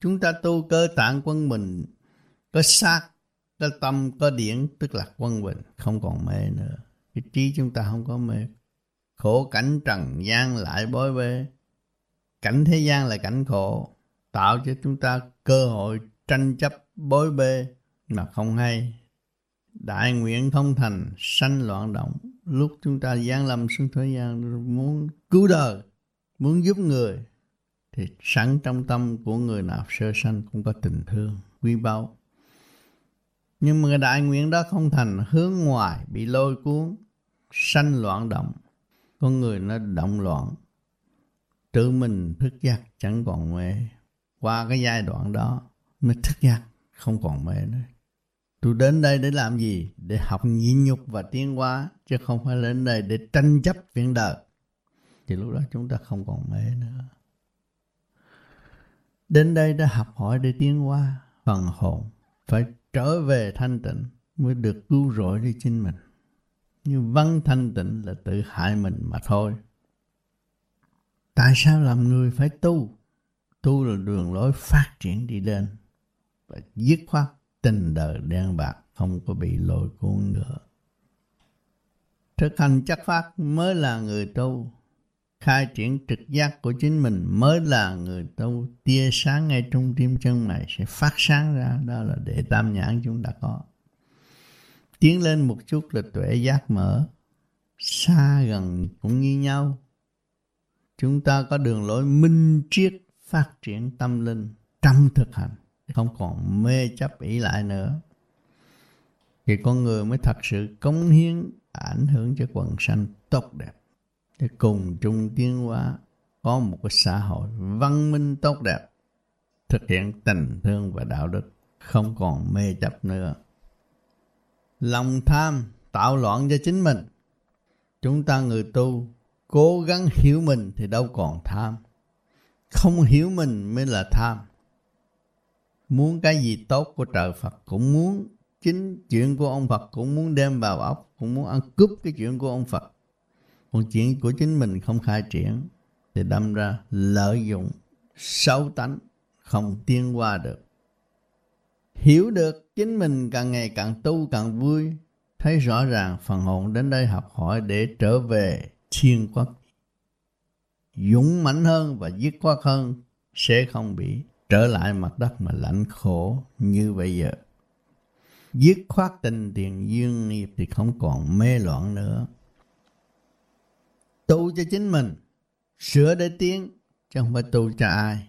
Chúng ta tu cơ tạng quân bình, có xác, có tâm, có điển, tức là quân bình, không còn mê nữa. Cái trí chúng ta không có mê. Khổ cảnh trần gian lại bối bê. Cảnh thế gian là cảnh khổ, tạo cho chúng ta cơ hội tranh chấp bối bê mà không hay. Đại nguyện không thành, sanh loạn động. Lúc chúng ta gian lâm xuống thế gian muốn cứu đời, muốn giúp người, thì sẵn trong tâm của người nào sơ sanh cũng có tình thương, quý báu. Nhưng mà đại nguyện đó không thành hướng ngoài bị lôi cuốn, sanh loạn động. Con người nó động loạn, tự mình thức giác chẳng còn mê. Qua cái giai đoạn đó mới thức giác không còn mê nữa. Tôi đến đây để làm gì? Để học nhịn nhục và tiến hóa, chứ không phải đến đây để tranh chấp chuyện đời. Thì lúc đó chúng ta không còn mê nữa. Đến đây đã học hỏi để tiến hóa phần hồn, phải trở về thanh tịnh mới được cứu rỗi đi chính mình. Nhưng văn thanh tịnh là tự hại mình mà thôi. Tại sao làm người phải tu? Tu là đường lối phát triển đi lên và dứt khoát tình đời đen bạc không có bị lôi cuốn nữa. Thực hành chắc phát mới là người tu. Khai triển trực giác của chính mình mới là người tu. Tia sáng ngay trong tim chân mày sẽ phát sáng ra. Đó là để tam nhãn chúng ta có. Tiến lên một chút là tuệ giác mở. Xa gần cũng như nhau. Chúng ta có đường lối minh triết phát triển tâm linh, trong thực hành, không còn mê chấp ý lại nữa thì con người mới thật sự cống hiến, ảnh hưởng cho quần sanh tốt đẹp để cùng chung tiến hóa có một cái xã hội văn minh tốt đẹp, thực hiện tình thương và đạo đức, không còn mê chấp nữa. Lòng tham tạo loạn cho chính mình. Chúng ta người tu cố gắng hiểu mình thì đâu còn tham. Không hiểu mình mới là tham. Muốn cái gì tốt của trời Phật cũng muốn, chính chuyện của ông Phật cũng muốn đem vào óc, cũng muốn ăn cướp cái chuyện của ông Phật còn chuyện của chính mình không khai triển thì đâm ra lợi dụng, xấu tánh, không tiến qua được hiểu được chính mình càng ngày càng tu càng vui, thấy rõ ràng phần hồn đến đây học hỏi để trở về thiên quốc dũng mãnh hơn và dứt khoát hơn sẽ không bị trở lại mặt đất mà lạnh khổ như bây giờ. Dứt khoát tình tiền dương nghiệp thì không còn mê loạn nữa. Tu cho chính mình, sửa để tiến, chứ không phải tu cho ai.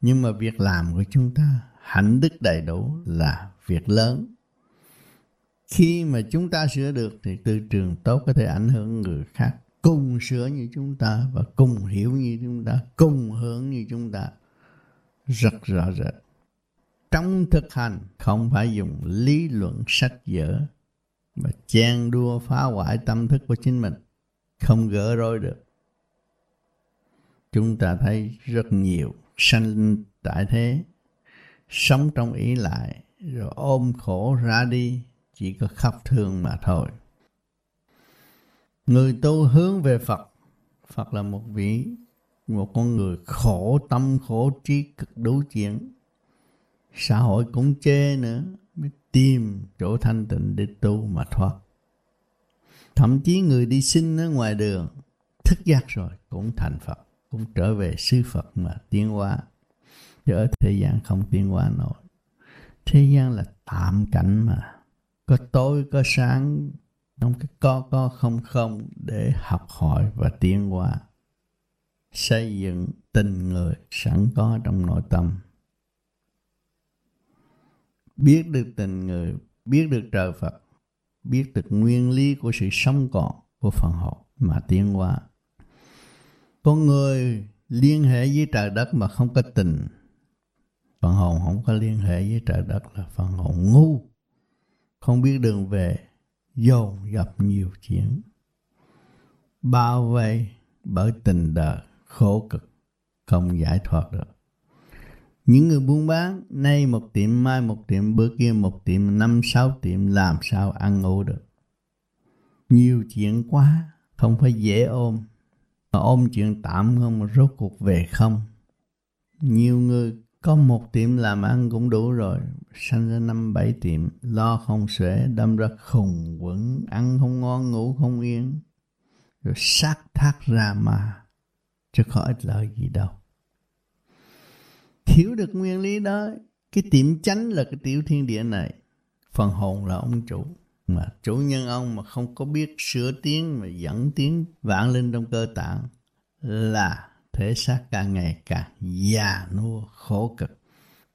Nhưng mà việc làm của chúng ta, hạnh đức đầy đủ là việc lớn. Khi mà chúng ta sửa được thì tư trường tốt có thể ảnh hưởng người khác cùng sửa như chúng ta và cùng hiểu như chúng ta, cùng hưởng như chúng ta rất rõ rệt. Trong thực hành không phải dùng lý luận sách vở mà chen đua phá hoại tâm thức của chính mình, không gỡ rối được. Chúng ta thấy rất nhiều sanh tại thế, sống trong ý lại, rồi ôm khổ ra đi, chỉ có khóc thương mà thôi. Người tu hướng về Phật, Phật là một vị một con người khổ tâm khổ trí cực đủ chuyện xã hội cũng chê nữa mới tìm chỗ thanh tịnh để tu mà thoát thậm chí người đi sinh ở ngoài đường, thức giác rồi, cũng thành Phật, cũng trở về sư Phật mà tiến hóa. Chứ ở thế gian không tiến hóa nổi. Thế gian là tạm cảnh mà. Có tối, có sáng, trong cái có có không không để học hỏi và tiến hóa. Xây dựng tình người sẵn có trong nội tâm. Biết được tình người, biết được trời phật biết được nguyên lý của sự sống còn của phần hồn mà tiến hóa. Con người liên hệ với trời đất mà không có tình. Phần hồn không có liên hệ với trời đất là phần hồn ngu. Không biết đường về dồn gặp nhiều chuyện. Bao vây bởi tình đời khổ cực, không giải thoát được. Những người buôn bán, nay một tiệm, mai một tiệm, bữa kia một tiệm, năm sáu tiệm, làm sao ăn ngủ được. Nhiều chuyện quá, không phải dễ ôm. Mà ôm chuyện tạm không mà rốt cuộc về không. Nhiều người có một tiệm làm ăn cũng đủ rồi sanh ra năm bảy tiệm lo không xuể đâm ra khùng quẩn ăn không ngon ngủ không yên rồi sát thác ra mà chứ có ích lợi gì đâu thiếu được nguyên lý đó, cái tiệm chánh là cái tiểu thiên địa này. Phần hồn là ông chủ. Mà chủ nhân ông mà không có biết sửa tiếng mà dẫn tiếng vạn linh trong cơ tạng là thể xác càng ngày càng già nua, khổ cực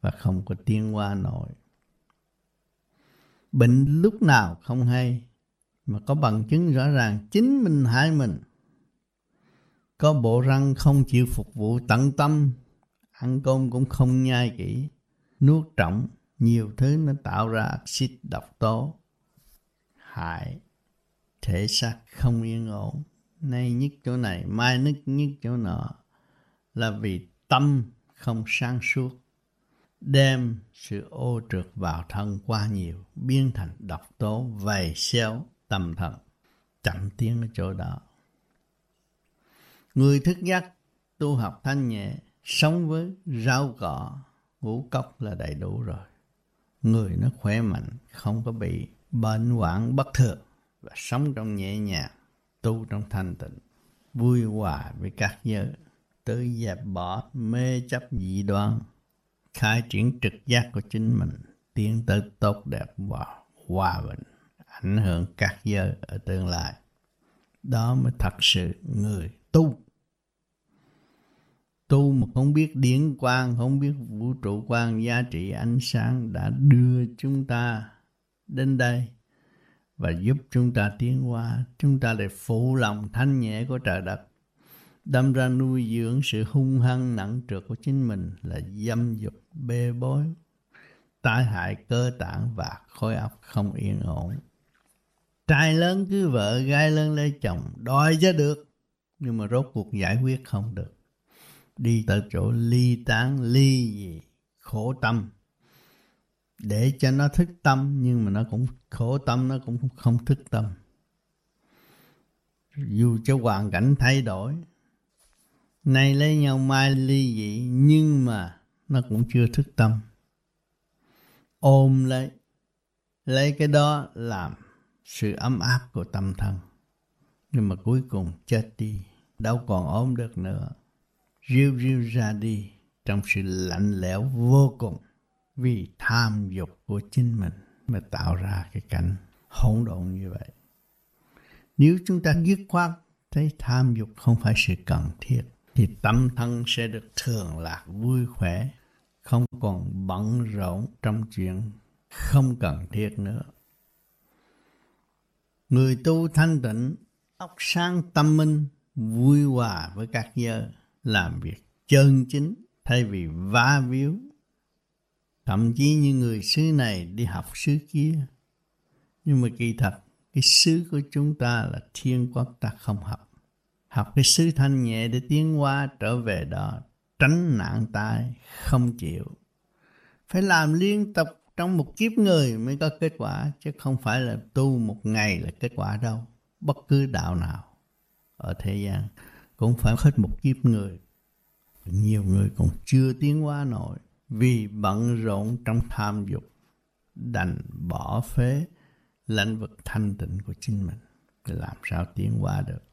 và không có tiến qua nổi. Bệnh lúc nào không hay mà có bằng chứng rõ ràng chính mình hại mình. Có bộ răng không chịu phục vụ tận tâm ăn cơm cũng không nhai kỹ. Nuốt trọng nhiều thứ nó tạo ra axit độc tố. Hại thể xác không yên ổn. Nay nhất chỗ này, mai nứt nhất chỗ nọ. Là vì tâm không sáng suốt. Đem sự ô trượt vào thân qua nhiều, biến thành độc tố, vầy xéo, tâm thần. Chậm tiến ở chỗ đó. Người thức giác tu học thanh nhẹ sống với rau cỏ, ngũ cốc là đầy đủ rồi. Người nó khỏe mạnh, không có bị bệnh hoạn bất thường và sống trong nhẹ nhàng, tu trong thanh tịnh, vui hòa với các giới. Tự dẹp bỏ mê chấp dị đoan, khai triển trực giác của chính mình, tiến tới tốt đẹp và hòa bình, ảnh hưởng các giới ở tương lai. Đó mới thật sự người tu tu mà không biết điển quang, không biết vũ trụ quang giá trị ánh sáng đã đưa chúng ta đến đây và giúp chúng ta tiến hóa. Chúng ta để phụ lòng thanh nhẹ của trời đất, đâm ra nuôi dưỡng sự hung hăng nặng trược của chính mình là dâm dục, bê bối tai hại, cơ tạng và khối óc không yên ổn. Trai lớn cứ vợ, gái lớn lấy chồng, đòi cho được, nhưng mà rốt cuộc giải quyết không được đi tới chỗ ly tán, ly gì? Khổ tâm. Để cho nó thức tâm, nhưng mà nó cũng khổ tâm, nó cũng không thức tâm. Dù cho hoàn cảnh thay đổi, nay lấy nhau, mai ly dị nhưng mà nó cũng chưa thức tâm. Ôm lấy lấy cái đó làm sự ấm áp của tâm thân. Nhưng mà cuối cùng chết đi, đâu còn ôm được nữa riu riu ra đi trong sự lạnh lẽo vô cùng vì tham dục của chính mình mà tạo ra cái cảnh hỗn độn như vậy. Nếu chúng ta dứt khoát thấy tham dục không phải sự cần thiết thì tâm thân sẽ được thường lạc vui khỏe không còn bận rộn trong chuyện không cần thiết nữa. Người tu thanh tịnh, óc sáng tâm minh, vui hòa với các giới, làm việc chân chính thay vì va víu. Thậm chí như người xứ này đi học xứ kia. Nhưng mà kỳ thật, cái xứ của chúng ta là thiên quốc, ta không học. Học cái xứ thanh nhẹ để tiến qua trở về đó, tránh nạn tai, không chịu. Phải làm liên tục trong một kiếp người mới có kết quả, chứ không phải là tu một ngày là kết quả đâu, bất cứ đạo nào ở thế gian cũng phải hết một kiếp người. Nhiều người còn chưa tiến qua nổi vì bận rộn trong tham dục, đành bỏ phế lãnh vực thanh tịnh của chính mình thì làm sao tiến qua được.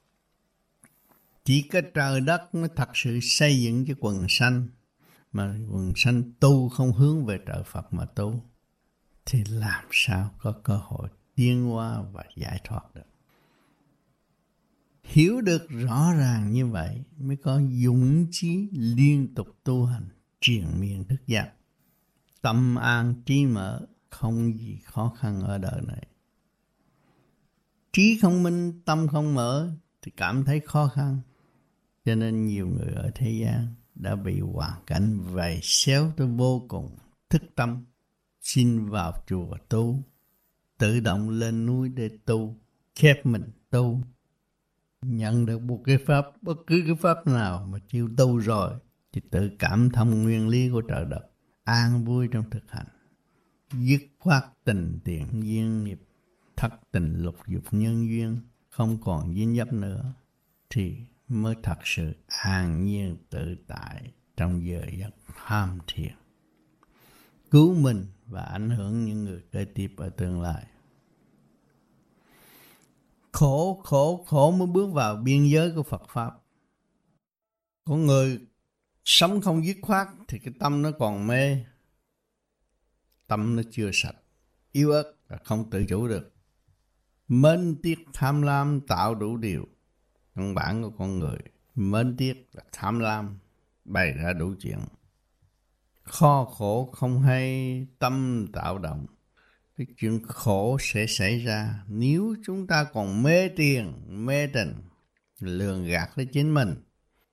Chỉ có trời đất mới thật sự xây dựng cái quần sanh, mà quần sanh tu không hướng về trời Phật mà tu, thì làm sao có cơ hội tiến hóa và giải thoát được? Hiểu được rõ ràng như vậy mới có dũng chí liên tục tu hành triền miên thức giác. Tâm an trí mở, không gì khó khăn ở đời này. Trí không minh, tâm không mở thì cảm thấy khó khăn. Cho nên nhiều người ở thế gian đã bị hoàn cảnh vầy xéo tới vô cùng. Thức tâm, xin vào chùa tu, tự động lên núi để tu, khép mình tu nhận được một cái pháp, bất cứ cái pháp nào mà chịu tu rồi, thì tự cảm thông nguyên lý của trời đất, an vui trong thực hành dứt khoát tình tiền duyên nghiệp, thất tình lục dục nhân duyên, không còn dính dấp nữa, thì mới thật sự an nhiên tự tại trong giờ giấc tham thiền cứu mình và ảnh hưởng những người kế tiếp ở tương lai. Khổ, khổ, khổ mới bước vào biên giới của Phật Pháp. Con người sống không dứt khoát thì cái tâm nó còn mê. Tâm nó chưa sạch, yếu ớt và không tự chủ được. Mến tiếc tham lam tạo đủ điều. Căn bản của con người, mến tiếc là tham lam bày ra đủ chuyện. Kho khổ không hay tâm tạo động. Cái chuyện khổ sẽ xảy ra nếu chúng ta còn mê tiền, mê tình, lường gạt lấy chính mình,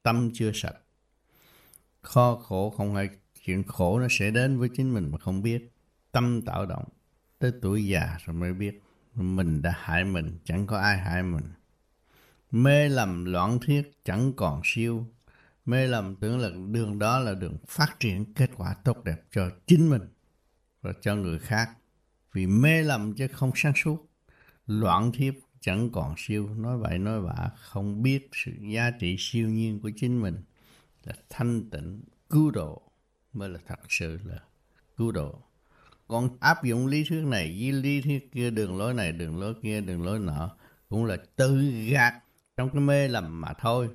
tâm chưa sạch. Kho khổ không hay, chuyện khổ nó sẽ đến với chính mình mà không biết. Tâm tạo động, tới tuổi già rồi mới biết mình đã hại mình, chẳng có ai hại mình. Mê lầm loạn thiết chẳng còn siêu, mê lầm tưởng là đường đó là đường phát triển kết quả tốt đẹp cho chính mình và cho người khác vì mê lầm chứ không sáng suốt. Loạn thiếp chẳng còn siêu. Nói vậy nói vả không biết sự giá trị siêu nhiên của chính mình là thanh tịnh cứu độ mới là thật sự là cứu độ. Còn áp dụng lý thuyết này với lý thuyết kia đường lối này đường lối kia đường lối nọ cũng là tự gạt trong cái mê lầm mà thôi.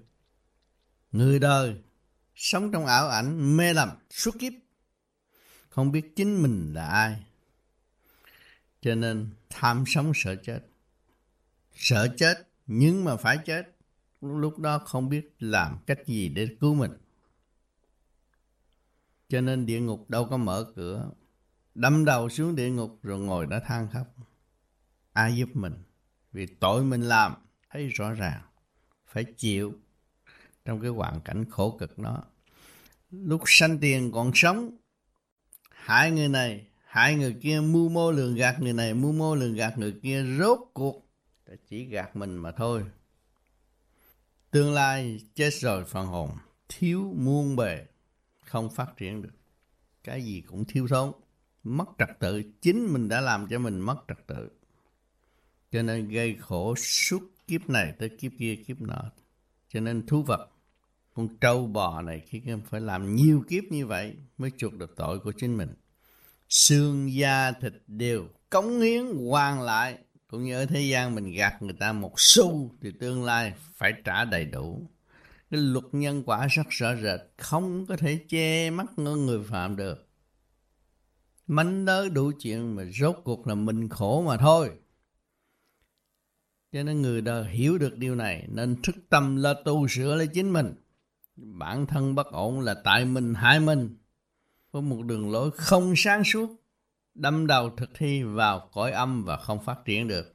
Người đời sống trong ảo ảnh mê lầm suốt kiếp, không biết chính mình là ai. Cho nên tham sống sợ chết. Sợ chết nhưng mà phải chết. Lúc đó không biết làm cách gì để cứu mình. Cho nên địa ngục đâu có mở cửa. Đâm đầu xuống địa ngục rồi ngồi đó than khóc. Ai giúp mình? Vì tội mình làm thấy rõ ràng. Phải chịu trong cái hoàn cảnh khổ cực đó. Lúc sanh tiền còn sống, hại người này, hại người kia, mưu mô lường gạt người này, mưu mô lường gạt người kia, rốt cuộc chỉ gạt mình mà thôi. Tương lai chết rồi phần hồn, thiếu muôn bề, không phát triển được. Cái gì cũng thiếu thốn, mất trật tự, chính mình đã làm cho mình mất trật tự. Cho nên gây khổ suốt kiếp này tới kiếp kia kiếp nọ. Cho nên thú vật con trâu bò này khi phải làm nhiều kiếp như vậy mới chuộc được tội của chính mình. Xương da thịt đều cống hiến hoàn lại. Cũng như ở thế gian mình gạt người ta một xu thì tương lai phải trả đầy đủ. Cái luật nhân quả rất rõ rệt, không có thể che mắt người phạm được. Mánh đớ đủ chuyện mà rốt cuộc là mình khổ mà thôi. Cho nên người đời hiểu được điều này nên thức tâm là tu sửa lấy chính mình bản thân bất ổn là tại mình hại mình có một đường lối không sáng suốt, đâm đầu thực thi vào cõi âm và không phát triển được.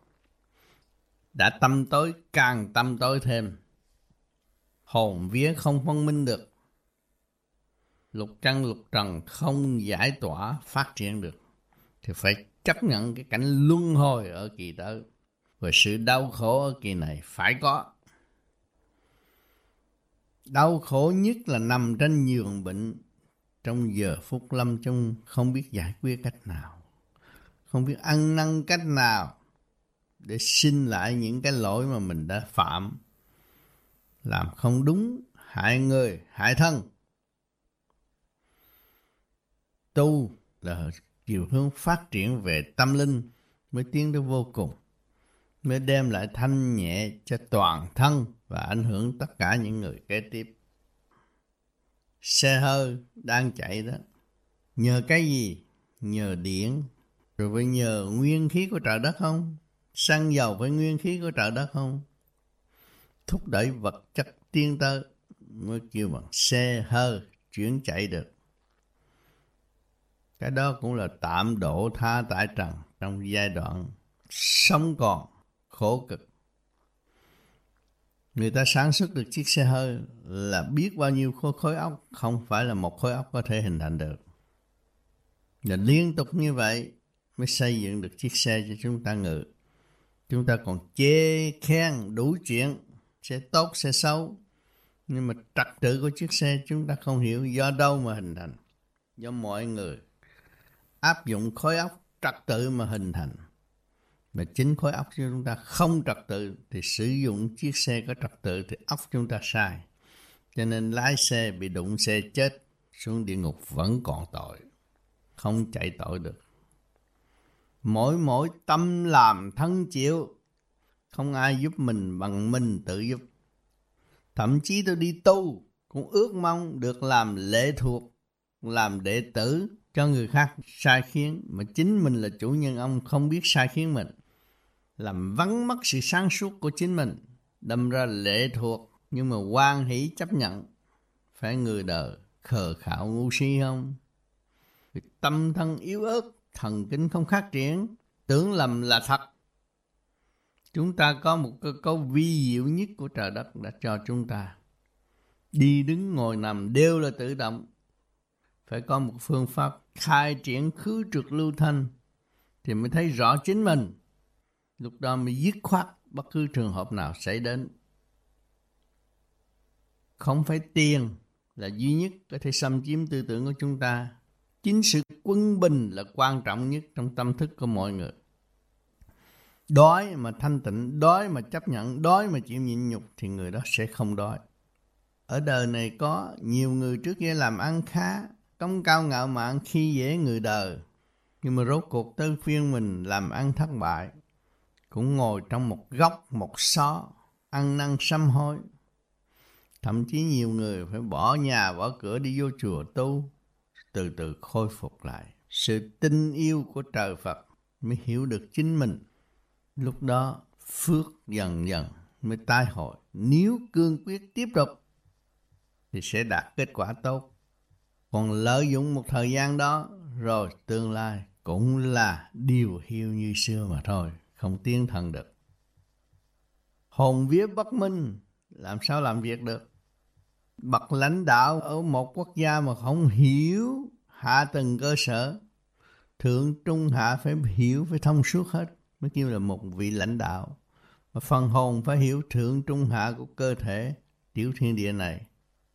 Đã tâm tối, càng tâm tối thêm. Hồn vía không phân minh được. Lục trăng, lục trần không giải tỏa, phát triển được. Thì phải chấp nhận cái cảnh luân hồi ở kỳ tới và sự đau khổ ở kỳ này phải có. Đau khổ nhất là nằm trên giường bệnh trong giờ phút lâm chung không biết giải quyết cách nào. Không biết ăn năn cách nào để xin lại những cái lỗi mà mình đã phạm. Làm không đúng, hại người, hại thân. Tu là chiều hướng phát triển về tâm linh mới tiến tới vô cùng mới đem lại thanh nhẹ cho toàn thân và ảnh hưởng tất cả những người kế tiếp. Xe hơi đang chạy đó, nhờ cái gì? Nhờ điện, rồi phải nhờ nguyên khí của trời đất không? Xăng dầu phải nguyên khí của trời đất không? Thúc đẩy vật chất tiên tơ mới kêu bằng xe hơi chuyển chạy được. Cái đó cũng là tạm độ tha tại trần trong giai đoạn sống còn khổ cực. Người ta sản xuất được chiếc xe hơi là biết bao nhiêu khối, khối óc, không phải là một khối óc có thể hình thành được. Và liên tục như vậy mới xây dựng được chiếc xe cho chúng ta ngự. Chúng ta còn chê khen đủ chuyện, xe tốt, xe xấu. Nhưng mà trật tự của chiếc xe chúng ta không hiểu do đâu mà hình thành. Do mọi người áp dụng khối óc trật tự mà hình thành mà chính khối óc của chúng ta không trật tự thì sử dụng chiếc xe có trật tự thì óc chúng ta sai. Cho nên lái xe bị đụng xe chết xuống địa ngục vẫn còn tội. không chạy tội được. Mỗi mỗi tâm làm thân chịu, không ai giúp mình bằng mình tự giúp. Thậm chí tôi đi tu, cũng ước mong được làm lệ thuộc, làm đệ tử cho người khác sai khiến, mà chính mình là chủ nhân ông không biết sai khiến mình. Làm vắng mất sự sáng suốt của chính mình, đâm ra lệ thuộc, nhưng mà quan hỷ chấp nhận. Phải người đời khờ khạo ngu si không? Vì tâm thân yếu ớt, thần kinh không phát triển, tưởng lầm là thật. Chúng ta có một câu, cấu vi diệu nhất của trời đất đã cho chúng ta. Đi đứng ngồi nằm đều là tự động. Phải có một phương pháp khai triển khứ trượt lưu thanh thì mới thấy rõ chính mình. Lúc đó mới dứt khoát bất cứ trường hợp nào xảy đến. Không phải tiền là duy nhất có thể xâm chiếm tư tưởng của chúng ta. Chính sự quân bình là quan trọng nhất trong tâm thức của mọi người. Đói mà thanh tịnh, đói mà chấp nhận, đói mà chịu nhịn nhục thì người đó sẽ không đói. Ở đời này có nhiều người trước kia làm ăn khá, công cao ngạo mạn khi dễ người đời. Nhưng mà rốt cuộc tới phiên mình làm ăn thất bại, cũng ngồi trong một góc, một xó, ăn năn sám hối, Thậm chí nhiều người phải bỏ nhà, bỏ cửa đi vô chùa tu, từ từ khôi phục lại. Sự tin yêu của trời Phật mới hiểu được chính mình. Lúc đó phước dần dần mới tai hội. Nếu cương quyết tiếp tục thì sẽ đạt kết quả tốt. Còn lợi dụng một thời gian đó rồi tương lai cũng là điều hiu như xưa mà thôi, không tiến thần được. Hồn vía bất minh, làm sao làm việc được? bậc lãnh đạo ở một quốc gia mà không hiểu hạ tầng cơ sở, thượng trung hạ phải hiểu, phải thông suốt hết, mới kêu là một vị lãnh đạo mà phần hồn phải hiểu thượng trung hạ của cơ thể, tiểu thiên địa này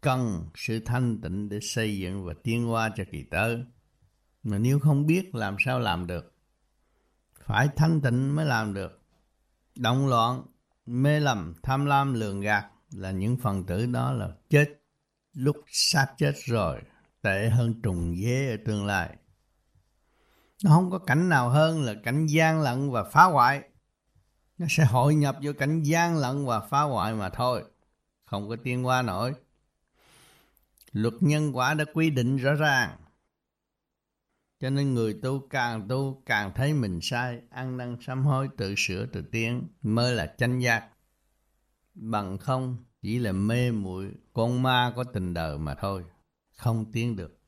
cần sự thanh tịnh để xây dựng và tiến hóa cho kỳ tới mà nếu không biết, làm sao làm được phải thanh tịnh mới làm được. Động loạn, mê lầm, tham lam, lường gạt là những phần tử đó là chết. Lúc sát chết rồi, tệ hơn trùng dế ở tương lai. Nó không có cảnh nào hơn là cảnh gian lận và phá hoại. Nó sẽ hội nhập vô cảnh gian lận và phá hoại mà thôi. Không có tiên qua nổi. Luật nhân quả đã quy định rõ ràng cho nên người tu càng tu càng thấy mình sai, ăn năn sám hối, tự sửa, tự tiến, mới là chánh giác. Bằng không, chỉ là mê muội, con ma có tình đời mà thôi, không tiến được.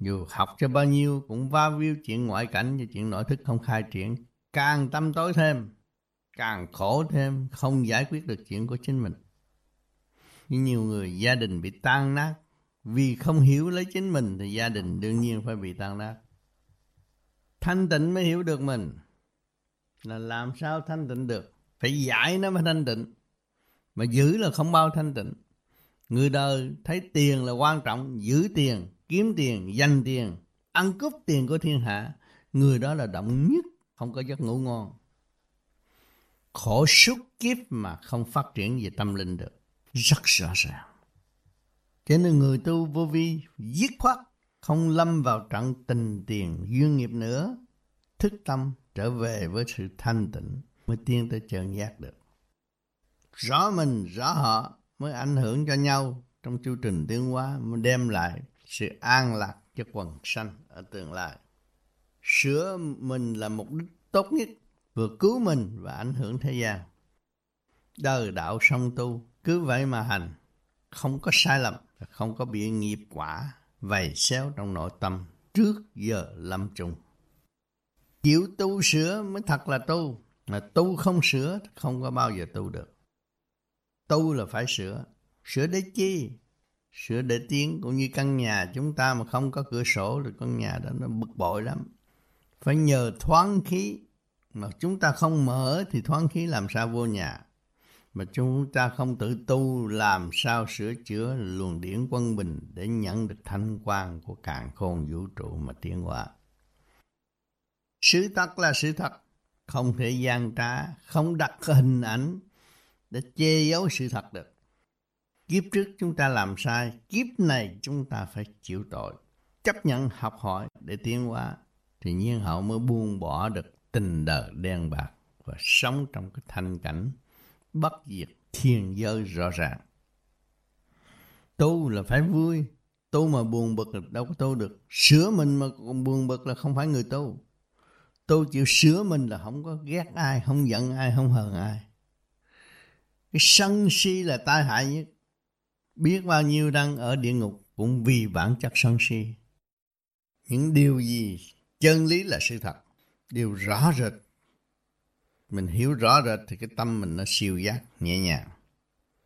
Dù học cho bao nhiêu, cũng va víu chuyện ngoại cảnh và chuyện nội thức không khai triển. Càng tâm tối thêm, càng khổ thêm, không giải quyết được chuyện của chính mình. Như nhiều người, gia đình bị tan nát vì không hiểu lấy chính mình thì gia đình đương nhiên phải bị tan nát. Thanh tịnh mới hiểu được mình. Là làm sao thanh tịnh được? Phải giải nó mới thanh tịnh. Mà giữ là không bao thanh tịnh. Người đời thấy tiền là quan trọng, giữ tiền, kiếm tiền, dành tiền, ăn cướp tiền của thiên hạ, người đó là động nhất, không có giấc ngủ ngon. Khổ suốt kiếp mà không phát triển về tâm linh được. Rất rõ ràng cho nên người tu vô vi dứt khoát không lâm vào trận tình tiền duyên nghiệp nữa, thức tâm trở về với sự thanh tịnh mới tiến tới chân giác được. Rõ mình, rõ họ mới ảnh hưởng cho nhau trong chu trình tiến hóa, mới đem lại sự an lạc cho quần sanh ở tương lai. Sửa mình là mục đích tốt nhất, vừa cứu mình và ảnh hưởng thế gian. Đời đạo song tu, cứ vậy mà hành, không có sai lầm không có bị nghiệp quả, vầy xéo trong nội tâm trước giờ lâm trùng. Chịu tu sửa mới thật là tu, mà tu không sửa không có bao giờ tu được. Tu là phải sửa. Sửa để chi? Sửa để tiến cũng như căn nhà chúng ta mà không có cửa sổ thì căn nhà đó nó bực bội lắm. Phải nhờ thoáng khí, mà chúng ta không mở thì thoáng khí làm sao vô nhà? Mà chúng ta không tự tu làm sao sửa chữa luồng điển quân bình để nhận được thanh quan của càn khôn vũ trụ mà tiến hóa. Sự thật là sự thật, không thể gian trá, không đặt hình ảnh để che giấu sự thật được. Kiếp trước chúng ta làm sai, kiếp này chúng ta phải chịu tội. Chấp nhận học hỏi để tiến hóa thì nhiên hậu mới buông bỏ được tình đời đen bạc và sống trong cái thanh cảnh bất diệt thiên giới rõ ràng. Tu là phải vui, tu mà buồn bực là đâu có tu được. Sửa mình mà còn buồn bực là không phải người tu. Tu chịu sửa mình là không có ghét ai, không giận ai, không hờn ai. Cái sân si là tai hại nhất. Biết bao nhiêu đang ở địa ngục cũng vì bản chất sân si. Những điều gì chân lý là sự thật, điều rõ rệt. Mình hiểu rõ rệt thì cái tâm mình nó siêu giác, nhẹ nhàng.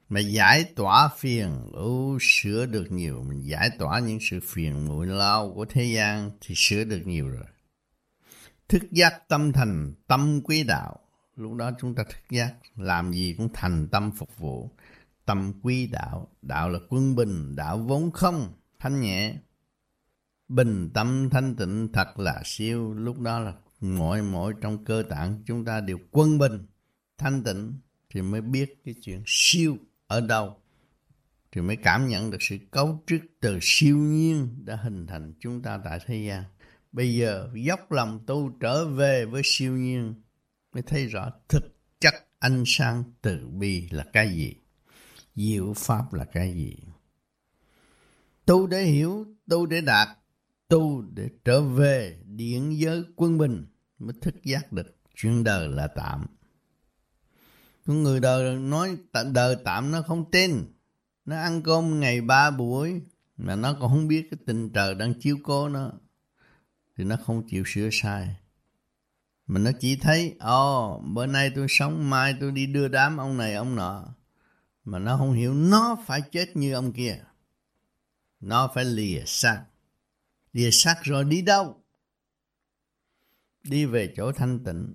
Mà giải tỏa phiền, ưu sửa được nhiều. Mình giải tỏa những sự phiền muội lao của thế gian thì sửa được nhiều rồi. Thức giác tâm thành, tâm quý đạo. Lúc đó chúng ta thức giác, làm gì cũng thành tâm phục vụ. Tâm quý đạo, đạo là quân bình, đạo vốn không, thanh nhẹ. Bình tâm thanh tịnh thật là siêu, lúc đó là mọi mọi trong cơ tạng chúng ta đều quân bình, thanh tịnh thì mới biết cái chuyện siêu ở đâu thì mới cảm nhận được sự cấu trúc từ siêu nhiên đã hình thành chúng ta tại thế gian. Bây giờ dốc lòng tu trở về với siêu nhiên mới thấy rõ thực chất ánh sáng từ bi là cái gì, diệu pháp là cái gì. Tu để hiểu, tu để đạt, tu để trở về điện giới quân bình mới thức giác được chuyện đời là tạm. Con người đời nói đời tạm nó không tin. Nó ăn cơm ngày ba buổi mà nó còn không biết cái tình trời đang chiếu cố nó thì nó không chịu sửa sai. Mà nó chỉ thấy, ồ, oh, bữa nay tôi sống, mai tôi đi đưa đám ông này, ông nọ. Mà nó không hiểu nó phải chết như ông kia. Nó phải lìa xác. Lìa xác rồi đi đâu? Đi về chỗ thanh tịnh.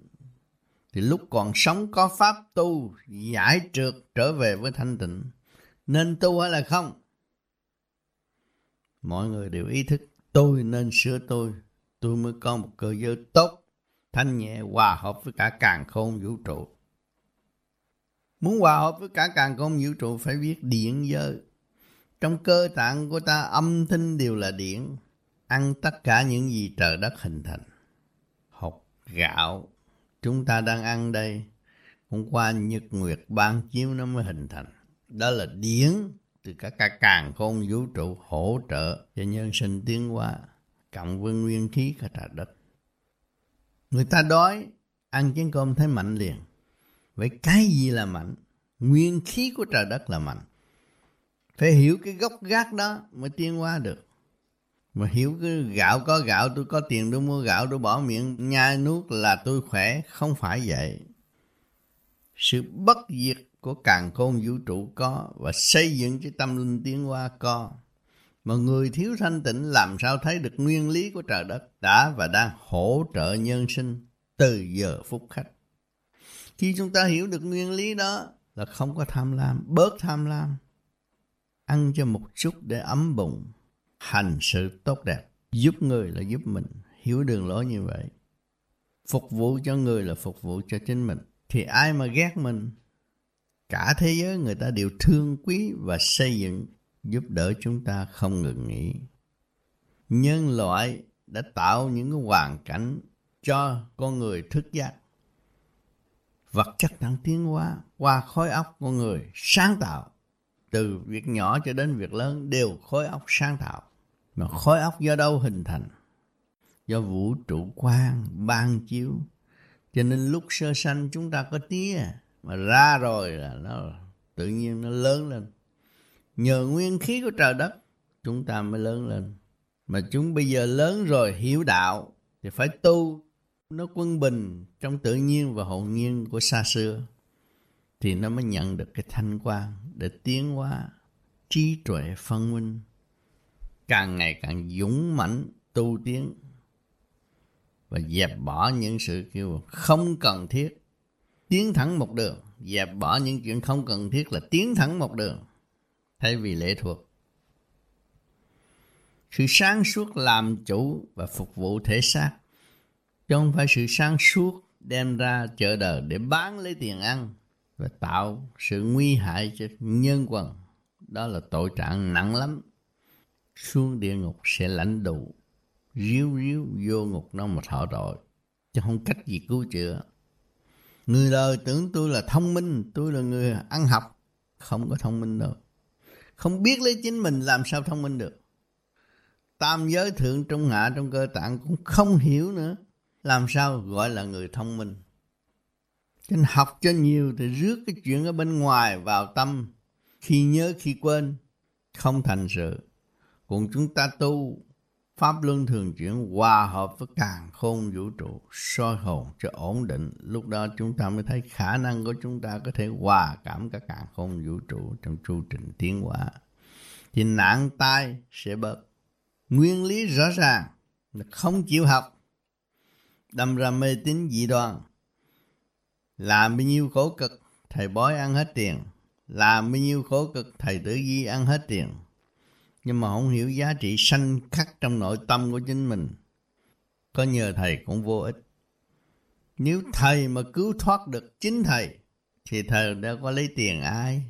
Thì lúc còn sống có pháp tu, giải trượt trở về với thanh tịnh. Nên tu hay là không? Mọi người đều ý thức tôi nên sửa tôi tôi mới có một cơ giới tốt, thanh nhẹ hòa hợp với cả càng khôn vũ trụ. Muốn hòa hợp với cả càng khôn vũ trụ phải biết điện giới. Trong cơ tạng của ta âm thanh đều là điện, ăn tất cả những gì trời đất hình thành. Gạo, chúng ta đang ăn đây, hôm qua nhật nguyệt ban chiếu nó mới hình thành. Đó là điển từ cả cả càng khôn vũ trụ hỗ trợ cho nhân sinh tiến hóa cộng với nguyên khí cả trái đất. Người ta đói, ăn chén cơm thấy mạnh liền. Vậy cái gì là mạnh? Nguyên khí của trời đất là mạnh. Phải hiểu cái gốc gác đó mới tiến hóa được. Mà hiểu cái gạo có gạo, tôi có tiền tôi mua gạo, tôi bỏ miệng nhai nuốt là tôi khỏe. Không phải vậy. Sự bất diệt của càng khôn vũ trụ có và xây dựng cái tâm linh tiến hóa có. Mà người thiếu thanh tịnh làm sao thấy được nguyên lý của trời đất đã và đang hỗ trợ nhân sinh từ giờ phút khách. Khi chúng ta hiểu được nguyên lý đó là không có tham lam, bớt tham lam. Ăn cho một chút để ấm bụng, hành sự tốt đẹp, giúp người là giúp mình, hiểu đường lối như vậy. Phục vụ cho người là phục vụ cho chính mình. Thì ai mà ghét mình, cả thế giới người ta đều thương quý và xây dựng giúp đỡ chúng ta không ngừng nghỉ. Nhân loại đã tạo những cái hoàn cảnh cho con người thức giác. Vật chất đang tiến hóa qua khối óc con người sáng tạo. Từ việc nhỏ cho đến việc lớn đều khối óc sáng tạo. Mà khối óc do đâu hình thành? Do vũ trụ quan ban chiếu. Cho nên lúc sơ sanh chúng ta có tía, mà ra rồi là nó tự nhiên nó lớn lên Nhờ nguyên khí của trời đất, chúng ta mới lớn lên. Mà chúng bây giờ lớn rồi, hiểu đạo, thì phải tu nó quân bình trong tự nhiên và hồn nhiên của xa xưa thì nó mới nhận được cái thanh quan để tiến hóa trí tuệ phân minh. Càng ngày càng dũng mãnh tu tiến và dẹp bỏ những sự kêu không cần thiết. Tiến thẳng một đường dẹp bỏ những chuyện không cần thiết là tiến thẳng một đường thay vì lệ thuộc. Sự sáng suốt làm chủ và phục vụ thể xác, chứ không phải sự sáng suốt đem ra chợ đời để bán lấy tiền ăn và tạo sự nguy hại cho nhân quần. Đó là tội trạng nặng lắm. Xuống địa ngục sẽ lãnh đủ ríu ríu vô ngục nó mà thọ tội, chứ không cách gì cứu chữa. Người đời tưởng tôi là thông minh, tôi là người ăn học, không có thông minh đâu. Không biết lấy chính mình làm sao thông minh được. Tam giới thượng, trung hạ, trong cơ tạng cũng không hiểu nữa. Làm sao gọi là người thông minh? Cho nên học cho nhiều thì rước cái chuyện ở bên ngoài vào tâm. Khi nhớ, khi quên, không thành sự. Còn chúng ta tu, pháp luân thường chuyển hòa hợp với càng khôn vũ trụ, soi hồn cho ổn định. Lúc đó chúng ta mới thấy khả năng của chúng ta có thể hòa cảm cả càng khôn vũ trụ trong chu trình tiến hóa. Thì nạn tai sẽ bớt. Nguyên lý rõ ràng là không chịu học. Đâm ra mê tín dị đoan làm bao nhiêu khổ cực, thầy bói ăn hết tiền. Làm bao nhiêu khổ cực, thầy tử di ăn hết tiền. Nhưng mà không hiểu giá trị sanh khắc trong nội tâm của chính mình. Có nhờ thầy cũng vô ích. Nếu thầy mà cứu thoát được chính thầy, thì thầy đã có lấy tiền ai?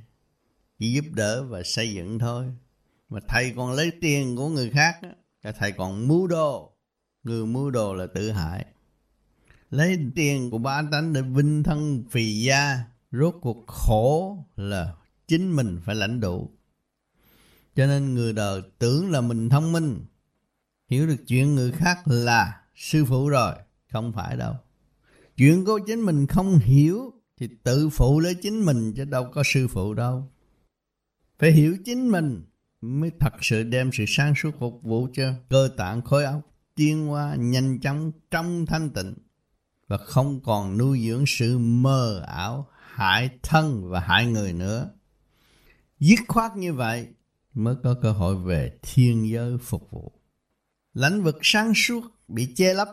Chỉ giúp đỡ và xây dựng thôi. Mà thầy còn lấy tiền của người khác á thầy còn mưu đồ. Người mưu đồ là tự hại lấy tiền của ba tánh để vinh thân phì gia, rốt cuộc khổ là chính mình phải lãnh đủ. Cho nên người đời tưởng là mình thông minh, hiểu được chuyện người khác là sư phụ rồi, không phải đâu. Chuyện của chính mình không hiểu thì tự phụ lấy chính mình chứ đâu có sư phụ đâu. Phải hiểu chính mình mới thật sự đem sự sáng suốt phục vụ cho cơ tạng khối óc, tiến hóa nhanh chóng trong thanh tịnh và không còn nuôi dưỡng sự mơ ảo hại thân và hại người nữa. Dứt khoát như vậy mới có cơ hội về thiên giới phục vụ. Lãnh vực sáng suốt bị che lấp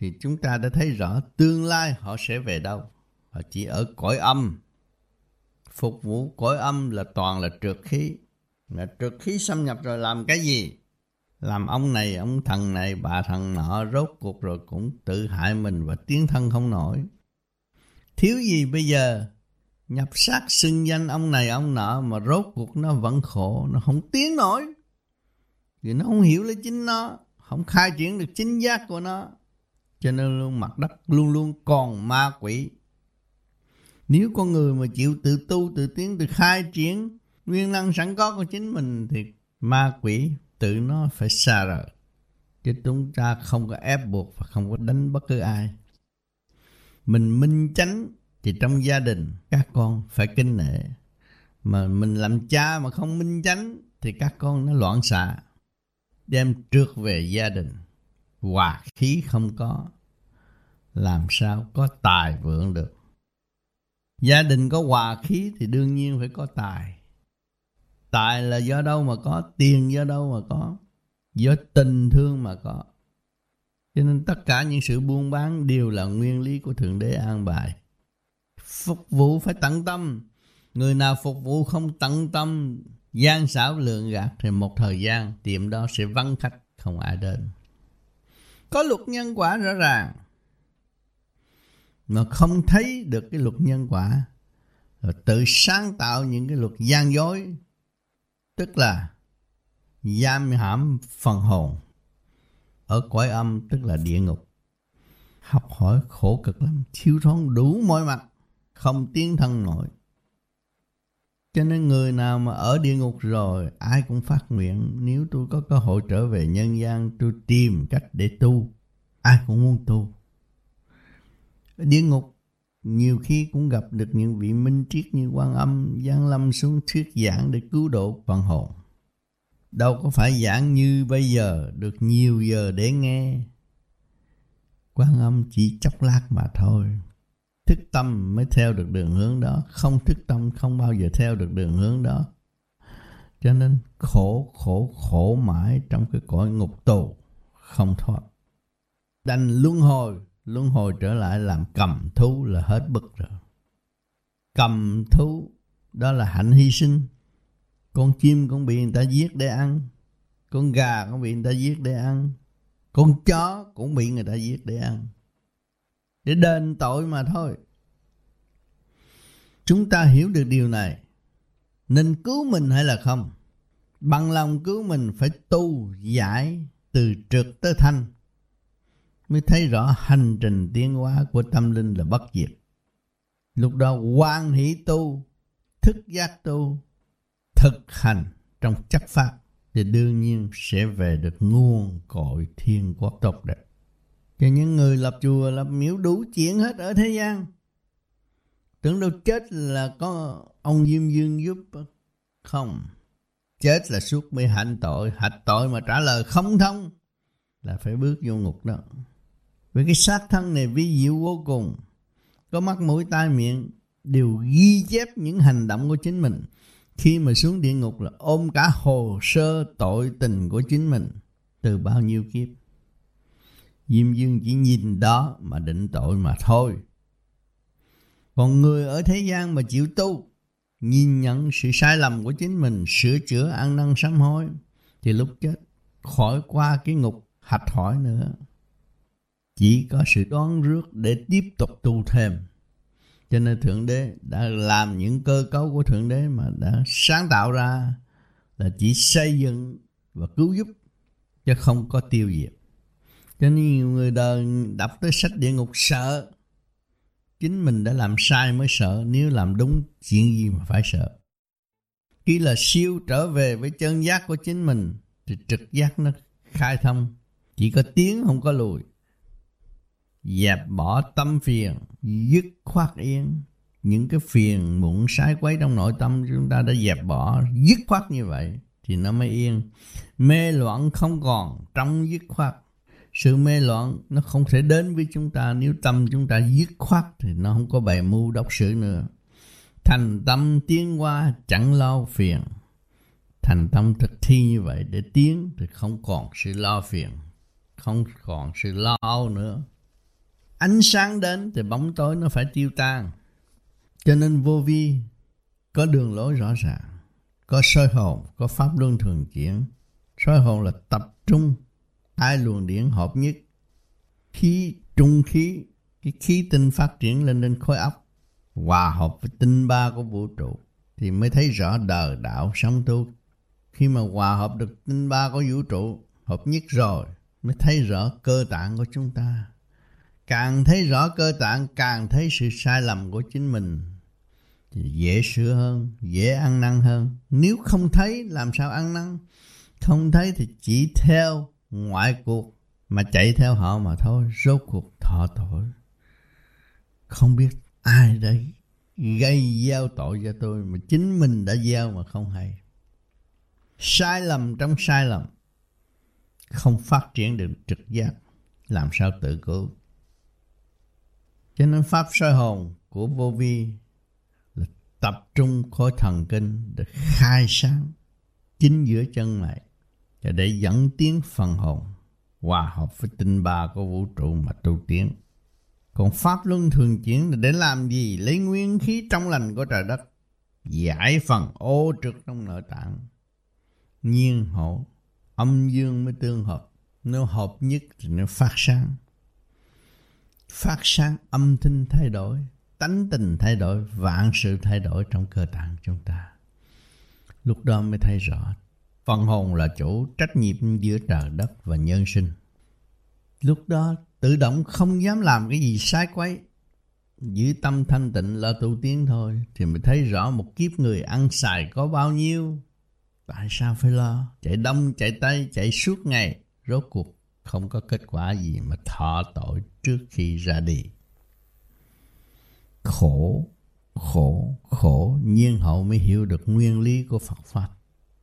thì chúng ta đã thấy rõ tương lai họ sẽ về đâu. Họ chỉ ở cõi âm. Phục vụ cõi âm là toàn là trượt khí. Là trượt khí xâm nhập rồi làm cái gì? Làm ông này, ông thần này, bà thần nọ, rốt cuộc rồi cũng tự hại mình và tiến thân không nổi. Thiếu gì bây giờ? Nhập sát xưng danh ông này, ông nọ mà rốt cuộc nó vẫn khổ, nó không tiến nổi. Vì nó không hiểu lấy chính nó, không khai triển được chính giác của nó. Cho nên luôn mặt đất luôn luôn còn ma quỷ. Nếu con người mà chịu tự tu, tự tiến, tự khai triển nguyên năng sẵn có của chính mình thì ma quỷ tự nó phải xa rời. Chứ chúng ta không có ép buộc và không có đánh bất cứ ai. Mình minh chánh thì trong gia đình các con phải kinh nể. Mà mình làm cha mà không minh chánh thì các con nó loạn xạ, đem trước về gia đình. Hòa khí không có, làm sao có tài vượng được. Gia đình có hòa khí thì đương nhiên phải có tài. Tài là do đâu mà có, tiền do đâu mà có, do tình thương mà có. Cho nên tất cả những sự buôn bán đều là nguyên lý của Thượng Đế an bài. Phục vụ phải tận tâm. Người nào phục vụ không tận tâm, gian xảo lượng gạt thì một thời gian tiệm đó sẽ vắng khách, không ai đến. Có luật nhân quả rõ ràng. Mà không thấy được cái luật nhân quả rồi tự sáng tạo những cái luật gian dối tức là giam hãm phần hồn ở cõi âm, tức là địa ngục. Học hỏi khổ cực lắm, thiếu thốn đủ mọi mặt, không tiến thân nổi. Cho nên người nào mà ở địa ngục rồi, ai cũng phát nguyện, nếu tôi có cơ hội trở về nhân gian, tôi tìm cách để tu. Ai cũng muốn tu. Địa ngục nhiều khi cũng gặp được những vị minh triết như quan âm giáng lâm xuống thuyết giảng để cứu độ phần hồn. Đâu có phải giảng như bây giờ, được nhiều giờ để nghe. Quan âm chỉ chốc lát mà thôi. Thức tâm mới theo được đường hướng đó. Không thức tâm, không bao giờ theo được đường hướng đó. Cho nên khổ khổ khổ mãi trong cái cõi ngục tù, không thoát. Đành luân hồi luân hồi trở lại làm cầm thú là hết bực rồi. Cầm thú, đó là hạnh hy sinh. Con chim cũng bị người ta giết để ăn. Con gà cũng bị người ta giết để ăn. Con chó cũng bị người ta giết để ăn. Để đền tội mà thôi. Chúng ta hiểu được điều này. Nên cứu mình hay là không? Bằng lòng cứu mình phải tu giải từ trực tới thanh mới thấy rõ hành trình tiến hóa của tâm linh là bất diệt. Lúc đó quan hỷ tu, thức giác tu, thực hành trong chất pháp thì đương nhiên sẽ về được nguồn cội thiên quốc tốt đẹp. Cho những người lập chùa, lập miếu đủ chuyện hết ở thế gian. Tưởng đâu chết là có ông Diêm Dương giúp không. Chết là suốt bị hạnh tội, hạch tội mà trả lời không thông là phải bước vô ngục đó. Vì cái xác thân này vi diệu vô cùng. Có mắt mũi tai miệng đều ghi chép những hành động của chính mình. Khi mà xuống địa ngục là ôm cả hồ sơ tội tình của chính mình từ bao nhiêu kiếp. Diêm Dương chỉ nhìn đó mà định tội mà thôi. Còn người ở thế gian mà chịu tu, nhìn nhận sự sai lầm của chính mình, sửa chữa ăn năn sám hối, thì lúc chết khỏi qua cái ngục hạch hỏi nữa. Chỉ có sự đoán rước để tiếp tục tu thêm. Cho nên Thượng Đế đã làm những cơ cấu của Thượng Đế mà đã sáng tạo ra là chỉ xây dựng và cứu giúp, chứ không có tiêu diệt. Cho nên nhiều người đời đọc tới sách địa ngục sợ Chính mình đã làm sai mới sợ, Nếu làm đúng chuyện gì mà phải sợ Khi là siêu trở về với chân giác của chính mình, Thì trực giác nó khai thông Chỉ có tiếng không có lùi Dẹp bỏ tâm phiền, Dứt khoát yên. Những cái phiền, muộn sái quấy trong nội tâm Chúng ta đã dẹp bỏ, Dứt khoát như vậy Thì nó mới yên. Mê loạn không còn Trong dứt khoát. Sự mê loạn nó không thể đến với chúng ta. Nếu tâm chúng ta dứt khoát thì nó không có bày mưu đốc sự nữa. Thành tâm tiến qua chẳng lo phiền. Thành tâm thực thi như vậy để tiến thì không còn sự lo phiền, không còn sự lo âu nữa ánh sáng đến thì bóng tối nó phải tiêu tan. Cho nên vô vi có đường lối rõ ràng, có soi hồn, có pháp luân thường chuyển. Soi hồn là tập trung, hai luồng điển hợp nhất. Khí, trung khí, cái khí tinh phát triển lên lên khối óc, hòa hợp với tinh ba của vũ trụ thì mới thấy rõ đời đạo sống tu. Khi mà hòa hợp được tinh ba của vũ trụ, hợp nhất rồi, mới thấy rõ cơ tạng của chúng ta càng thấy rõ cơ tạng, càng thấy sự sai lầm của chính mình. Thì dễ sửa hơn, dễ ăn năn hơn. Nếu không thấy, làm sao ăn năn? Không thấy thì chỉ theo ngoại cuộc mà chạy theo họ mà thôi. Rốt cuộc thọ tội. Không biết ai đấy gây gieo tội cho tôi mà chính mình đã gieo mà không hay. Sai lầm trong sai lầm. Không phát triển được trực giác. Làm sao tự cứu? Cho nên pháp soi hồn của vô vi là tập trung khối thần kinh để khai sáng chính giữa chân mày và để dẫn tiến phần hồn hòa hợp với tinh ba của vũ trụ mà tu tiến. Còn pháp luân thường chuyển là để làm gì? Lấy nguyên khí trong lành của trời đất, giải phần ô trực trong nội tạng. Nhiên hậu âm dương mới tương hợp. Nếu hợp nhất thì nó phát sáng. Phát sáng âm thanh thay đổi, tánh tình thay đổi, vạn sự thay đổi trong cơ tạng chúng ta. Lúc đó mới thấy rõ Phần hồn là chủ trách nhiệm giữa trời đất và nhân sinh. Lúc đó tự động không dám làm cái gì sai quấy. Giữ tâm thanh tịnh là tu tiến thôi thì mới thấy rõ một kiếp người ăn xài có bao nhiêu. Tại sao phải lo? Chạy đông, chạy tây, chạy suốt ngày. Rốt cuộc không có kết quả gì mà thọ tội trước khi ra đi. Khổ, khổ, khổ, nhiên hậu mới hiểu được nguyên lý của Phật Pháp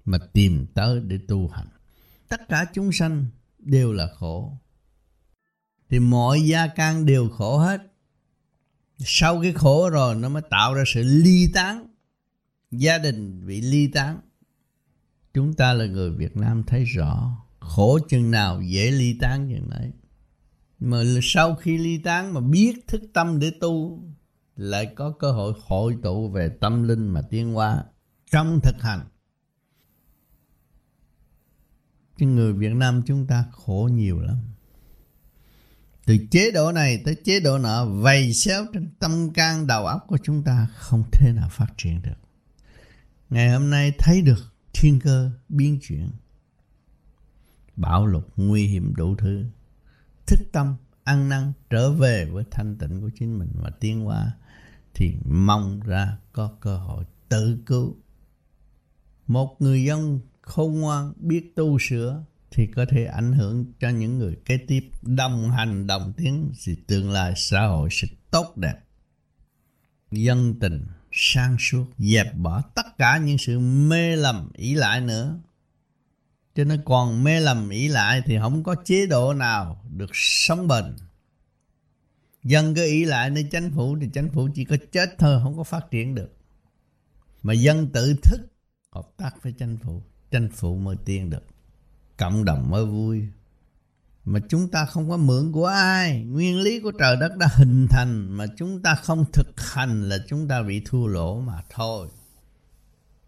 mà tìm tới để tu hành. Tất cả chúng sanh đều là khổ. Thì mọi gia can đều khổ hết. Sau cái khổ rồi nó mới tạo ra sự ly tán. Gia đình bị ly tán. Chúng ta là người Việt Nam thấy rõ khổ chừng nào dễ ly tán chừng đấy. Mà sau khi ly tán mà biết thức tâm để tu, lại có cơ hội hội tụ về tâm linh mà tiến hóa trong thực hành Chứ người Việt Nam chúng ta khổ nhiều lắm. Từ chế độ này tới chế độ nọ, vầy xéo trên tâm can đầu óc của chúng ta không thể nào phát triển được. Ngày hôm nay thấy được thiên cơ biến chuyển. Bạo lục nguy hiểm đủ thứ. Thức tâm, ăn năn, trở về với thanh tịnh của chính mình và tiến hóa, thì mong ra có cơ hội tự cứu. Một người dân khôn ngoan, biết tu sửa, thì có thể ảnh hưởng cho những người kế tiếp đồng hành, đồng tiến, thì tương lai xã hội sẽ tốt đẹp. Dân tình, sang suốt, dẹp bỏ tất cả những sự mê lầm ý lại nữa cho nên còn mê lầm ý lại thì không có chế độ nào được sống bền. Dân cứ ý lại nơi chính phủ thì chính phủ chỉ có chết thôi, không có phát triển được. Mà dân tự thức, hợp tác với chính phủ chính phủ mới tiên được. Cộng đồng mới vui. Mà chúng ta không có mượn của ai. Nguyên lý của trời đất đã hình thành, mà chúng ta không thực hành là chúng ta bị thua lỗ mà thôi.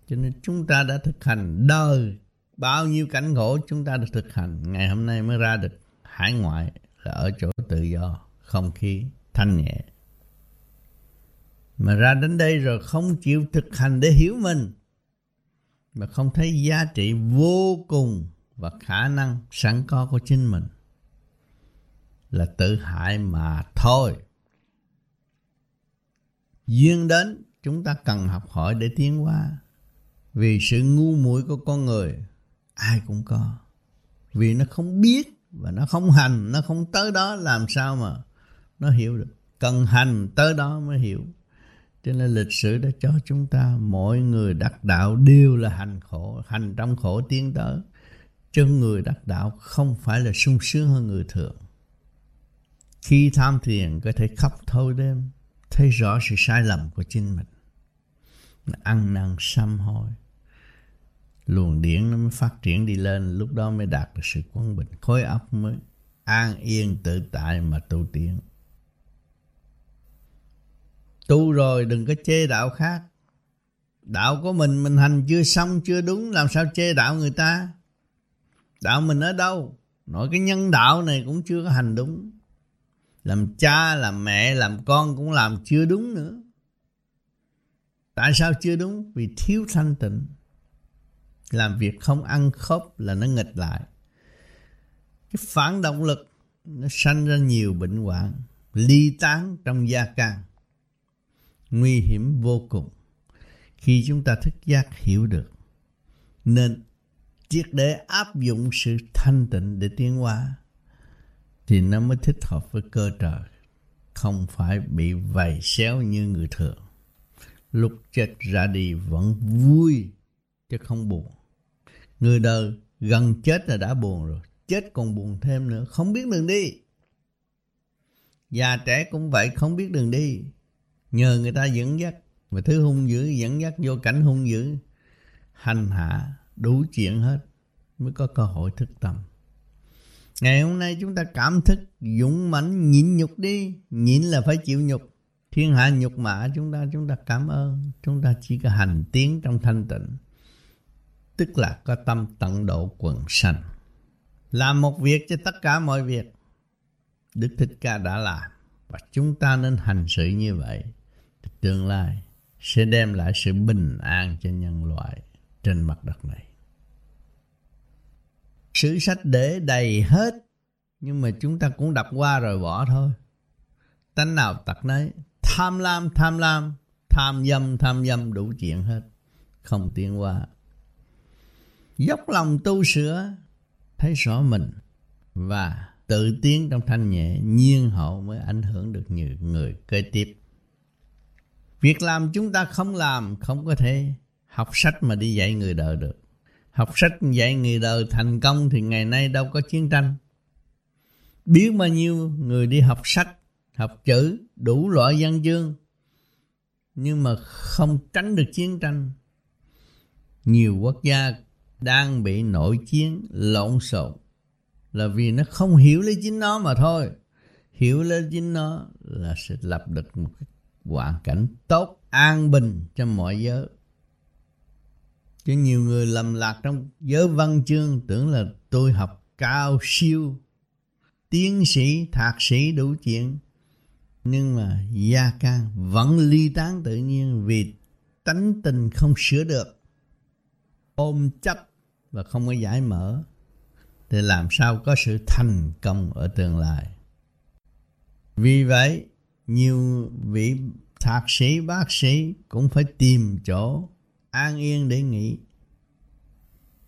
Cho nên chúng ta đã thực hành đời bao nhiêu cảnh khổ chúng ta được thực hành, ngày hôm nay mới ra được hải ngoại là ở chỗ tự do, không khí thanh nhẹ mà ra đến đây rồi không chịu thực hành để hiểu mình, mà không thấy giá trị vô cùng và khả năng sẵn có của chính mình là tự hại mà thôi. Duyên đến, chúng ta cần học hỏi để tiến hóa. Vì sự ngu muội của con người ai cũng có. Vì nó không biết và nó không hành, nó không tới đó làm sao mà nó hiểu được. Cần hành tới đó mới hiểu. Cho nên lịch sử đã cho chúng ta mỗi người đắc đạo đều là hành khổ, hành trong khổ tiến tới. Chứ người đắc đạo không phải là sung sướng hơn người thường. Khi tham thiền có thể khóc thâu đêm, thấy rõ sự sai lầm của chính mình. Ăn năn sám hối. Luồng điển nó mới phát triển đi lên, lúc đó mới đạt được sự quân bình. Khối óc mới an yên tự tại mà tu tiến. Tu rồi đừng có chê đạo khác. Đạo của mình mình hành chưa xong chưa đúng làm sao chê đạo người ta. Đạo mình ở đâu? Nói cái nhân đạo này cũng chưa có hành đúng làm cha làm mẹ làm con cũng làm chưa đúng nữa tại sao chưa đúng vì thiếu thanh tịnh làm việc không ăn khớp là nó nghịch lại. Cái phản động lực nó sanh ra nhiều bệnh hoạn, ly tán trong gia can nguy hiểm vô cùng. Khi chúng ta thức giác hiểu được, nên triệt để áp dụng sự thanh tịnh để tiến hóa, thì nó mới thích hợp với cơ trời, không phải bị vầy xéo như người thường. Lúc chết ra đi vẫn vui chứ không buồn người đời gần chết là đã buồn rồi chết còn buồn thêm nữa không biết đường đi già trẻ cũng vậy không biết đường đi nhờ người ta dẫn dắt mà thứ hung dữ dẫn dắt vô cảnh hung dữ hành hạ đủ chuyện hết mới có cơ hội thức tâm Ngày hôm nay chúng ta cảm thức dũng mãnh nhịn nhục đi. Nhịn là phải chịu nhục. Thiên hạ nhục mạ chúng ta, chúng ta cảm ơn. Chúng ta chỉ có hành tiến trong thanh tịnh. Tức là có tâm tận độ quần sanh. Làm một việc cho tất cả mọi việc. Đức Thích Ca đã làm. Và chúng ta nên hành sự như vậy. Tương lai sẽ đem lại sự bình an cho nhân loại trên mặt đất này sử sách để đầy hết, nhưng mà chúng ta cũng đọc qua rồi bỏ thôi tánh nào tật nấy tham lam tham lam, tham dâm tham dâm đủ chuyện hết không tiến qua dốc lòng tu sửa thấy rõ mình và tự tiến trong thanh nhẹ nhiên hậu mới ảnh hưởng được nhiều người kế tiếp việc làm chúng ta không làm không có thể học sách mà đi dạy người đời được Học sách dạy người đời thành công thì ngày nay đâu có chiến tranh. Biết bao nhiêu người đi học sách, học chữ, đủ loại văn chương. Nhưng mà không tránh được chiến tranh. Nhiều quốc gia đang bị nội chiến lộn xộn là vì nó không hiểu lấy chính nó mà thôi. Hiểu lấy chính nó là sẽ lập được một cái hoàn cảnh tốt, an bình cho mọi giới. Chứ nhiều người lầm lạc trong giới văn chương tưởng là tôi học cao siêu, tiến sĩ, thạc sĩ đủ chuyện. Nhưng mà gia can vẫn ly tán tự nhiên vì tánh tình không sửa được. Ôm chấp và không có giải mở. Thì làm sao có sự thành công ở tương lai. vì vậy, nhiều vị thạc sĩ, bác sĩ cũng phải tìm chỗ an yên để nghỉ,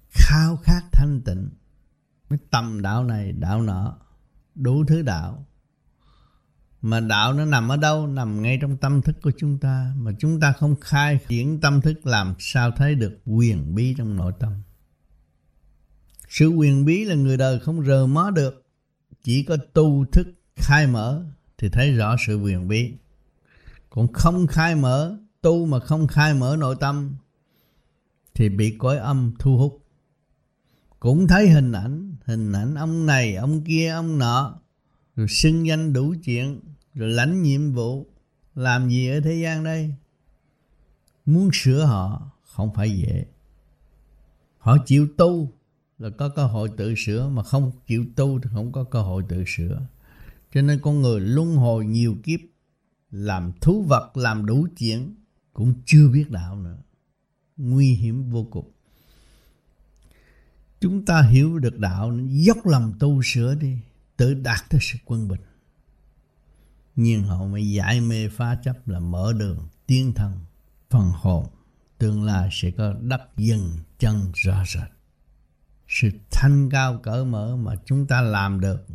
khao khát thanh tịnh cái tầm đạo này, đạo nọ, đủ thứ đạo mà đạo nó nằm ở đâu? Nằm ngay trong tâm thức của chúng ta. Mà chúng ta không khai triển tâm thức làm sao thấy được quyền bí trong nội tâm. Sự quyền bí là người đời không rờ mó được. Chỉ có tu thức khai mở thì thấy rõ sự quyền bí. Còn không khai mở, tu mà không khai mở nội tâm thì bị cõi âm thu hút. Cũng thấy hình ảnh hình ảnh ông này, ông kia, ông nọ rồi xưng danh đủ chuyện, rồi lãnh nhiệm vụ, làm gì ở thế gian đây? Muốn sửa họ, không phải dễ. Họ chịu tu, là có cơ hội tự sửa, mà không chịu tu thì không có cơ hội tự sửa. Cho nên con người luân hồi nhiều kiếp, làm thú vật, làm đủ chuyện, cũng chưa biết đạo nữa. Nguy hiểm vô cùng. Chúng ta hiểu được đạo, dốc lòng tu sửa đi tự đạt tới sự quân bình. Nhiên hậu mới giải mê phá chấp là mở đường tiên thần, phần hồn. Tương lai sẽ có đắp dần chân rõ rệt. Sự thanh cao cỡ mở mà chúng ta làm được,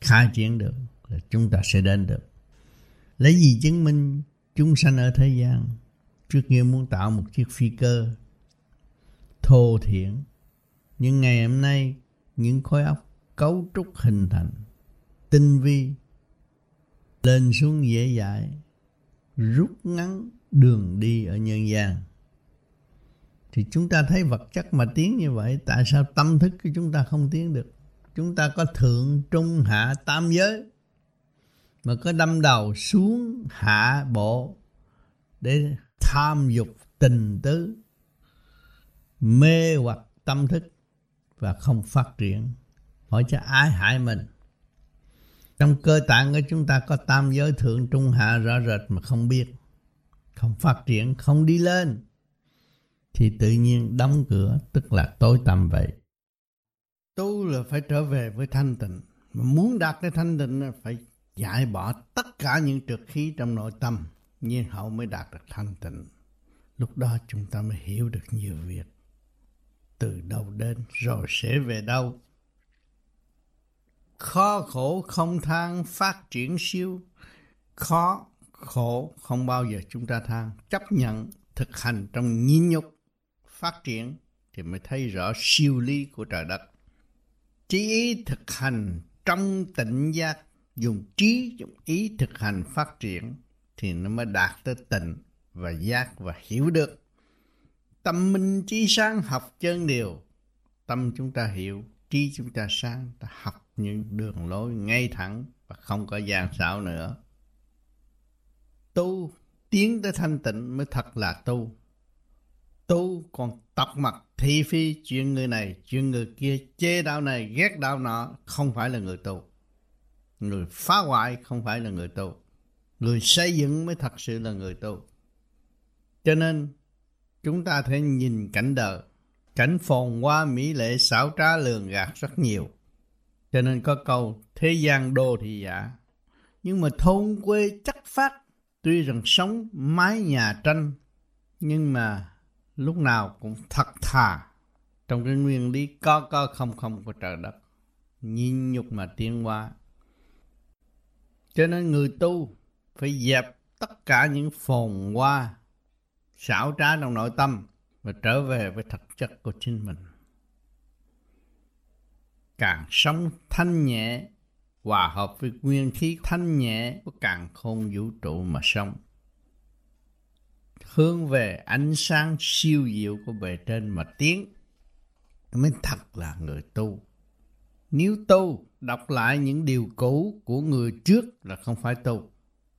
khai triển được là chúng ta sẽ đến được. Lấy gì chứng minh chúng sanh ở thế gian? Trước kia muốn tạo một chiếc phi cơ, thô thiển. Nhưng ngày hôm nay, những khối óc cấu trúc hình thành, tinh vi, lên xuống dễ dãi, rút ngắn đường đi ở nhân gian. Thì chúng ta thấy vật chất mà tiến như vậy, tại sao tâm thức của chúng ta không tiến được? Chúng ta có thượng, trung, hạ, tam giới, mà có đâm đầu xuống, hạ, bộ, để tham dục tình tứ, mê hoặc tâm thức và không phát triển hỏi cho ai hại mình. Trong cơ tạng của chúng ta có tam giới thượng, trung hạ, rõ rệt mà không biết, không phát triển, không đi lên, thì tự nhiên đóng cửa, tức là tối tăm vậy. Tu là phải trở về với thanh tịnh. Mà muốn đạt tới thanh tịnh là phải giải bỏ tất cả những trượt khí trong nội tâm nhiên hậu mới đạt được thanh tịnh. Lúc đó chúng ta mới hiểu được nhiều việc. Từ đâu đến, rồi sẽ về đâu? Khó khổ không than phát triển siêu. Khó khổ không bao giờ chúng ta than. Chấp nhận thực hành trong nhịn nhục, phát triển thì mới thấy rõ siêu lý của trời đất. Trí ý thực hành trong tỉnh giác, dùng trí, dùng ý thực hành phát triển thì nó mới đạt tới tịnh và giác và hiểu được. Tâm minh trí sáng học chân điều tâm chúng ta hiểu, trí chúng ta sáng, ta học những đường lối ngay thẳng và không có gian xảo nữa. Tu tiến tới thanh tịnh mới thật là tu. Tu còn tập mặt thị phi chuyện người này, chuyện người kia, chê đạo này, ghét đạo nọ, không phải là người tu. Người phá hoại không phải là người tu. Người xây dựng mới thật sự là người tu. Cho nên, chúng ta thể nhìn cảnh đời, cảnh phồn hoa mỹ lệ xảo trá lường gạt rất nhiều cho nên có câu, thế gian đô thì giả. Nhưng mà thôn quê chắc phát, tuy rằng sống mái nhà tranh, nhưng mà lúc nào cũng thật thà. Trong cái nguyên lý có có, không không của trời đất nhìn nhục mà tiến hóa. Cho nên người tu phải dẹp tất cả những phồn hoa, xảo trá trong nội tâm và trở về với thực chất của chính mình càng sống thanh nhẹ, hòa hợp với nguyên khí thanh nhẹ của càng khôn vũ trụ mà sống. Hướng về ánh sáng siêu diệu của bề trên mà tiến, mới thật là người tu. Nếu tu, đọc lại những điều cũ của người trước là không phải tu.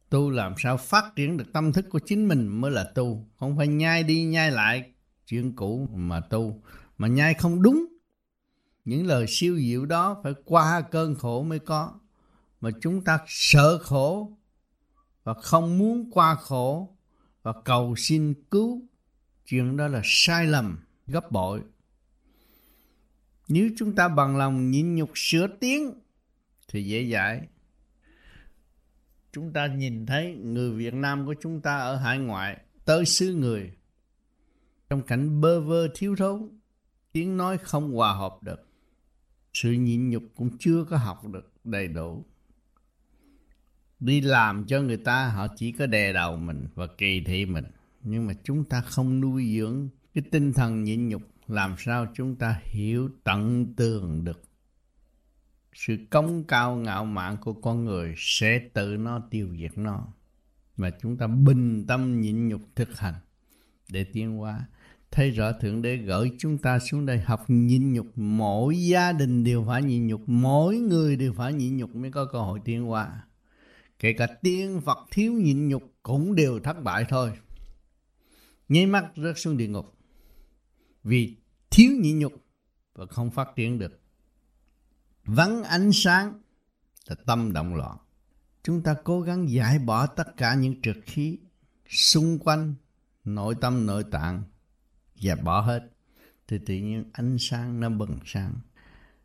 Tu làm sao phát triển được tâm thức của chính mình mới là tu? Không phải nhai đi nhai lại chuyện cũ mà tu, mà nhai không đúng những lời siêu diệu đó phải qua cơn khổ mới có. Mà chúng ta sợ khổ và không muốn qua khổ và cầu xin cứu, chuyện đó là sai lầm, gấp bội. Nếu chúng ta bằng lòng nhịn nhục sửa tiếng thì dễ dãi. Chúng ta nhìn thấy người Việt Nam của chúng ta ở hải ngoại, tới xứ người, trong cảnh bơ vơ thiếu thốn, tiếng nói không hòa hợp được sự nhịn nhục cũng chưa có học được đầy đủ. Đi làm cho người ta, họ chỉ có đè đầu mình và kỳ thị mình. Nhưng mà chúng ta không nuôi dưỡng cái tinh thần nhịn nhục, làm sao chúng ta hiểu tận tường được. Sự công cao ngạo mạn của con người sẽ tự nó tiêu diệt nó. Mà chúng ta bình tâm nhịn nhục thực hành để tiến hóa thấy rõ thượng đế gửi chúng ta xuống đây học nhịn nhục. Mỗi gia đình đều phải nhịn nhục. Mỗi người đều phải nhịn nhục mới có cơ hội tiến qua. kể cả tiên phật thiếu nhịn nhục cũng đều thất bại thôi. Nháy mắt rớt xuống địa ngục. Vì thiếu nhịn nhục và không phát triển được. Vắng ánh sáng là tâm động loạn. Chúng ta cố gắng giải bỏ tất cả những trượt khí xung quanh nội tâm nội tạng và bỏ hết. Thì tự nhiên ánh sáng nó bừng sáng.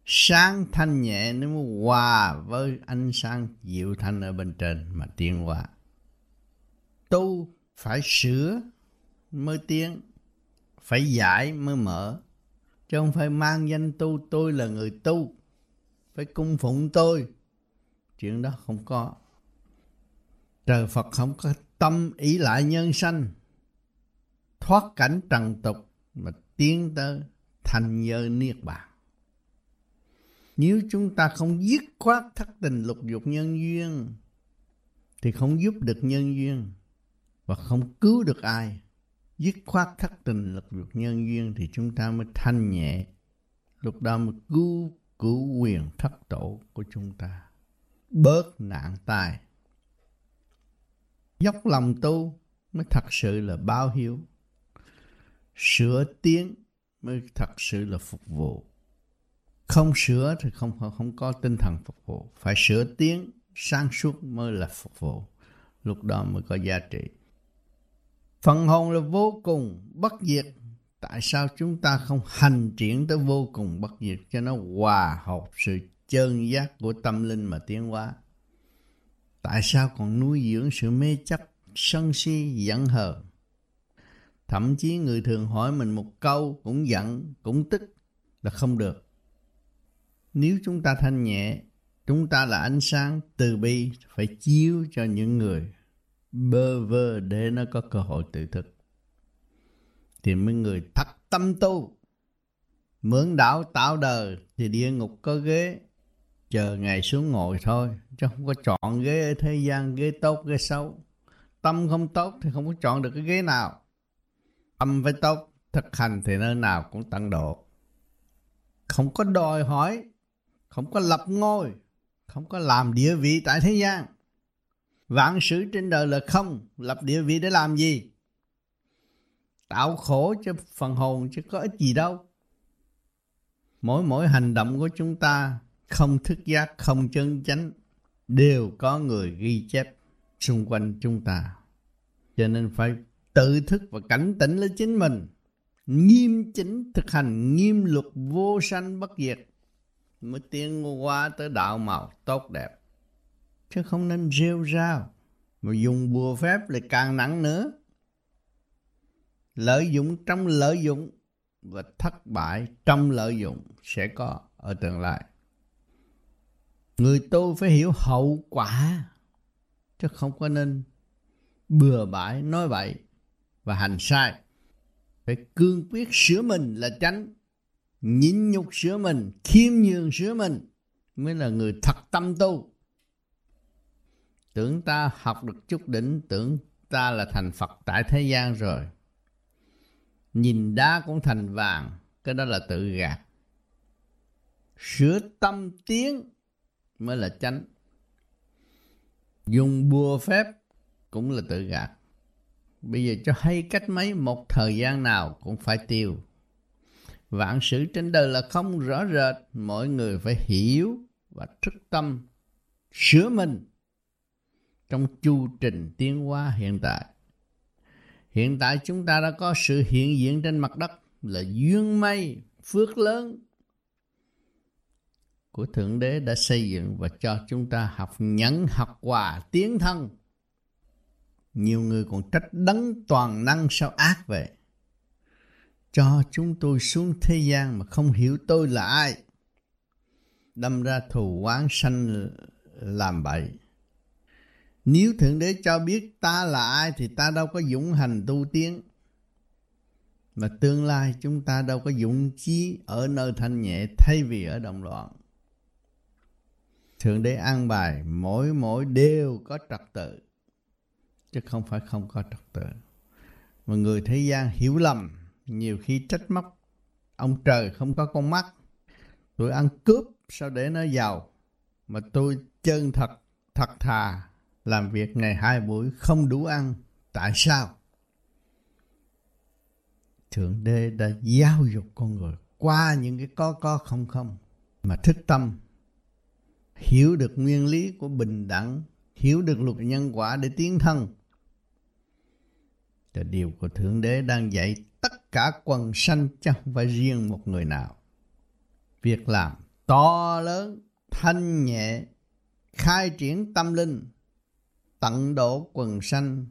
Sáng thanh nhẹ nó mới hòa với ánh sáng dịu thanh ở bên trên mà tiến hóa. Tu phải sửa mới tiến, phải giải mới mở. Chứ không phải mang danh tu, tôi là người tu, phải cung phụng tôi. Chuyện đó không có. Trời phật không có tâm ý lại nhân sanh thoát cảnh trần tục mà tiến tới thành giới niết bàn. Nếu chúng ta không dứt khoát thất tình lục dục nhân duyên, thì không giúp được nhân duyên và không cứu được ai. Dứt khoát thất tình lục dục nhân duyên thì chúng ta mới thanh nhẹ. Lúc đó mới cứu cứu quyền thất tổ của chúng ta. Bớt nạn tai. Dốc lòng tu mới thật sự là báo hiếu sửa tiếng mới thật sự là phục vụ. Không sửa thì không không có tinh thần phục vụ. Phải sửa tiếng, sáng suốt mới là phục vụ. Lúc đó mới có giá trị. Phần hồn là vô cùng bất diệt. Tại sao chúng ta không hành triển tới vô cùng bất diệt? Cho nó hòa hợp sự chân giác của tâm linh mà tiến hóa. Tại sao còn nuôi dưỡng sự mê chấp sân si giận hờn? Thậm chí người thường hỏi mình một câu cũng giận, cũng tức là không được. Nếu chúng ta thanh nhẹ, chúng ta là ánh sáng từ bi, phải chiếu cho những người. Bơ vơ để nó có cơ hội tự thực. thì mấy người thật tâm tu mượn đạo tạo đời, thì địa ngục có ghế, chờ ngày xuống ngồi thôi, chứ không có chọn ghế ở thế gian, ghế tốt, ghế xấu. Tâm không tốt thì không có chọn được cái ghế nào tâm với tốt thực hành thì nơi nào cũng tăng độ. Không có đòi hỏi, không có lập ngôi, không có làm địa vị tại thế gian. Vạn sự trên đời là không, lập địa vị để làm gì? Tạo khổ cho phần hồn chứ có ích gì đâu. Mỗi mỗi hành động của chúng ta, không thức giác, không chân chánh, đều có người ghi chép xung quanh chúng ta. Cho nên phải tự thức và cảnh tỉnh lấy chính mình. Nghiêm chỉnh thực hành nghiêm luật vô sanh bất diệt mới tiến qua tới đạo màu tốt đẹp. Chứ không nên rêu rao mà dùng bùa phép lại càng nặng nữa. Lợi dụng trong lợi dụng và thất bại trong lợi dụng sẽ có ở tương lai. Người tu phải hiểu hậu quả, chứ không có nên bừa bãi nói bậy và hành sai. Phải cương quyết sửa mình là tránh nhịn nhục sửa mình, khiêm nhường sửa mình mới là người thật tâm tu. Tưởng ta học được chút đỉnh, tưởng ta là thành phật tại thế gian rồi. Nhìn đá cũng thành vàng, cái đó là tự gạt. Sửa tâm tiến mới là chánh. Dùng bùa phép cũng là tự gạt bây giờ cho hay cách mấy, một thời gian nào cũng phải tiêu vạn sự trên đời là không rõ rệt mọi người phải hiểu và thức tâm, sửa mình trong chu trình tiến hóa hiện tại hiện tại chúng ta đã có sự hiện diện trên mặt đất là duyên may, phước lớn của Thượng Đế đã xây dựng và cho chúng ta học nhẫn, học hòa tiến thân. Nhiều người còn trách đấng toàn năng sao ác vậy. Cho chúng tôi xuống thế gian mà không hiểu tôi là ai. Đâm ra thù oán sanh làm bậy. Nếu Thượng Đế cho biết ta là ai thì ta đâu có dũng hành tu tiến. Mà tương lai chúng ta đâu có dũng chí ở nơi thanh nhẹ thay vì ở động loạn. Thượng Đế an bài mỗi mỗi đều có trật tự. Chứ không phải không có trật tự. Mà người thế gian hiểu lầm, nhiều khi trách móc. Ông trời không có con mắt. Tôi ăn cướp sao để nó giàu. Mà tôi chân thật, thật thà, làm việc ngày hai buổi không đủ ăn. Tại sao? Thượng Đế đã giáo dục con người qua những cái có có không không mà thức tâm hiểu được nguyên lý của bình đẳng hiểu được luật nhân quả để tiến thân là điều của Thượng Đế đang dạy tất cả quần sanh chẳng phải riêng một người nào. Việc làm to lớn, thanh nhẹ, khai triển tâm linh, tận độ quần sanh,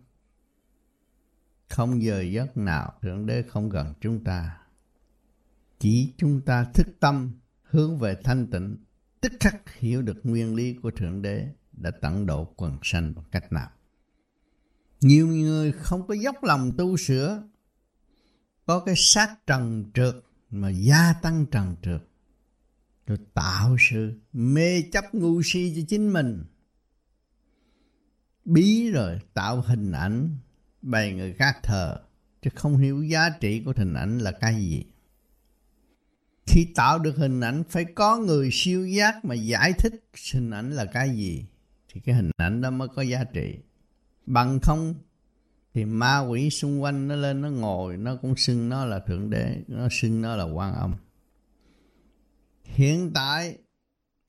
không giờ giấc nào Thượng Đế không gần chúng ta. Chỉ chúng ta thức tâm hướng về thanh tịnh tức khắc hiểu được nguyên lý của Thượng Đế đã tận độ quần sanh bằng cách nào. Nhiều người không có dốc lòng tu sửa, có cái sát trần trượt mà gia tăng trần trượt, rồi tạo sự mê chấp ngu si cho chính mình. Bí rồi tạo hình ảnh bày người khác thờ, chứ không hiểu giá trị của hình ảnh là cái gì. Khi tạo được hình ảnh phải có người siêu giác mà giải thích hình ảnh là cái gì thì cái hình ảnh đó mới có giá trị. Bằng không thì ma quỷ xung quanh nó lên nó ngồi nó cũng xưng nó là thượng đế, nó xưng nó là quan âm. Hiện tại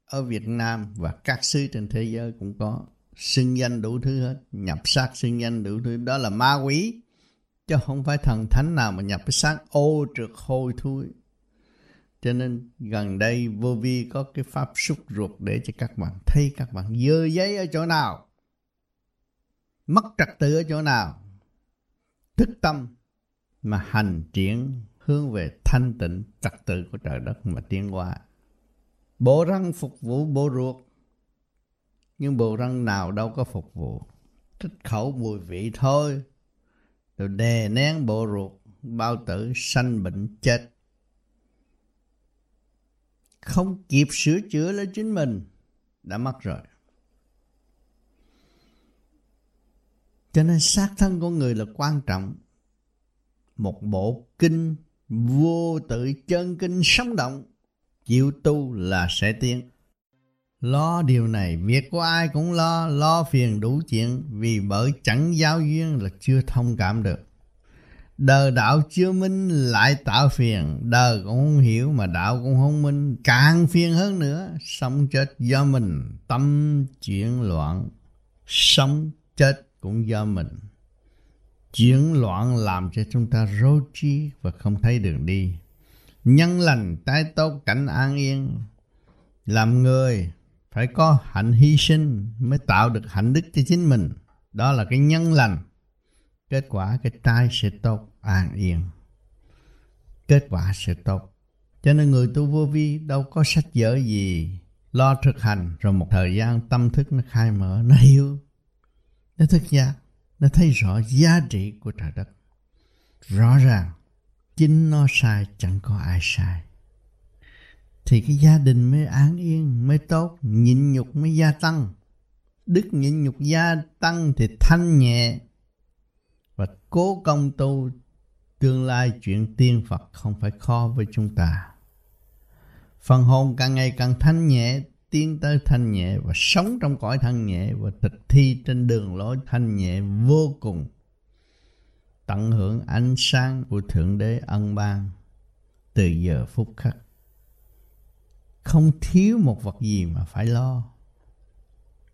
ở Việt Nam và các xứ trên thế giới cũng có xưng danh đủ thứ hết, nhập xác xưng danh đủ thứ đó là ma quỷ chứ không phải thần thánh nào mà nhập cái xác ô trượt hôi thui cho nên gần đây vô vi có cái pháp xúc ruột để cho các bạn thấy các bạn dơ giấy ở chỗ nào. Mất trật tự ở chỗ nào. Thức tâm mà hành triển hướng về thanh tịnh trật tự của trời đất mà tiến qua. Bộ răng phục vụ, bộ ruột. Nhưng bộ răng nào đâu có phục vụ. Thích khẩu mùi vị thôi. Rồi đè nén bộ ruột. Bao tử sanh bệnh chết không kịp sửa chữa lấy chính mình, đã mất rồi. Cho nên xác thân của người là quan trọng. Một bộ kinh vô tự chân kinh sống động, chịu tu là sẽ tiến. Lo điều này, việc của ai cũng lo, lo phiền đủ chuyện, vì bởi chẳng giao duyên là chưa thông cảm được. Đời đạo chưa minh lại tạo phiền Đời cũng không hiểu mà đạo cũng không minh Càng phiền hơn nữa Sống chết do mình Tâm chuyển loạn Sống chết cũng do mình. Chuyển loạn làm cho chúng ta rối trí Và không thấy đường đi. Nhân lành tái tốt, cảnh an yên. Làm người phải có hạnh hy sinh Mới tạo được hạnh đức cho chính mình. Đó là cái nhân lành. Kết quả cái tai sẽ tốt, an yên. Kết quả sẽ tốt. Cho nên người tu vô vi đâu có sách vở gì lo thực hành, rồi một thời gian tâm thức nó khai mở, nó hiểu nó thức giác nó thấy rõ giá trị của trời đất. Rõ ràng chính nó sai chẳng có ai sai. Thì cái gia đình mới an yên mới tốt nhịn nhục mới gia tăng. Đức nhịn nhục gia tăng thì thanh nhẹ. Và cố công tu Tương lai chuyện tiên Phật không phải khó với chúng ta. Phần hồn càng ngày càng thanh nhẹ, tiến tới thanh nhẹ và sống trong cõi thanh nhẹ và thực thi trên đường lối thanh nhẹ vô cùng. Tận hưởng ánh sáng của Thượng Đế ân ban từ giờ phút khắc. Không thiếu một vật gì mà phải lo.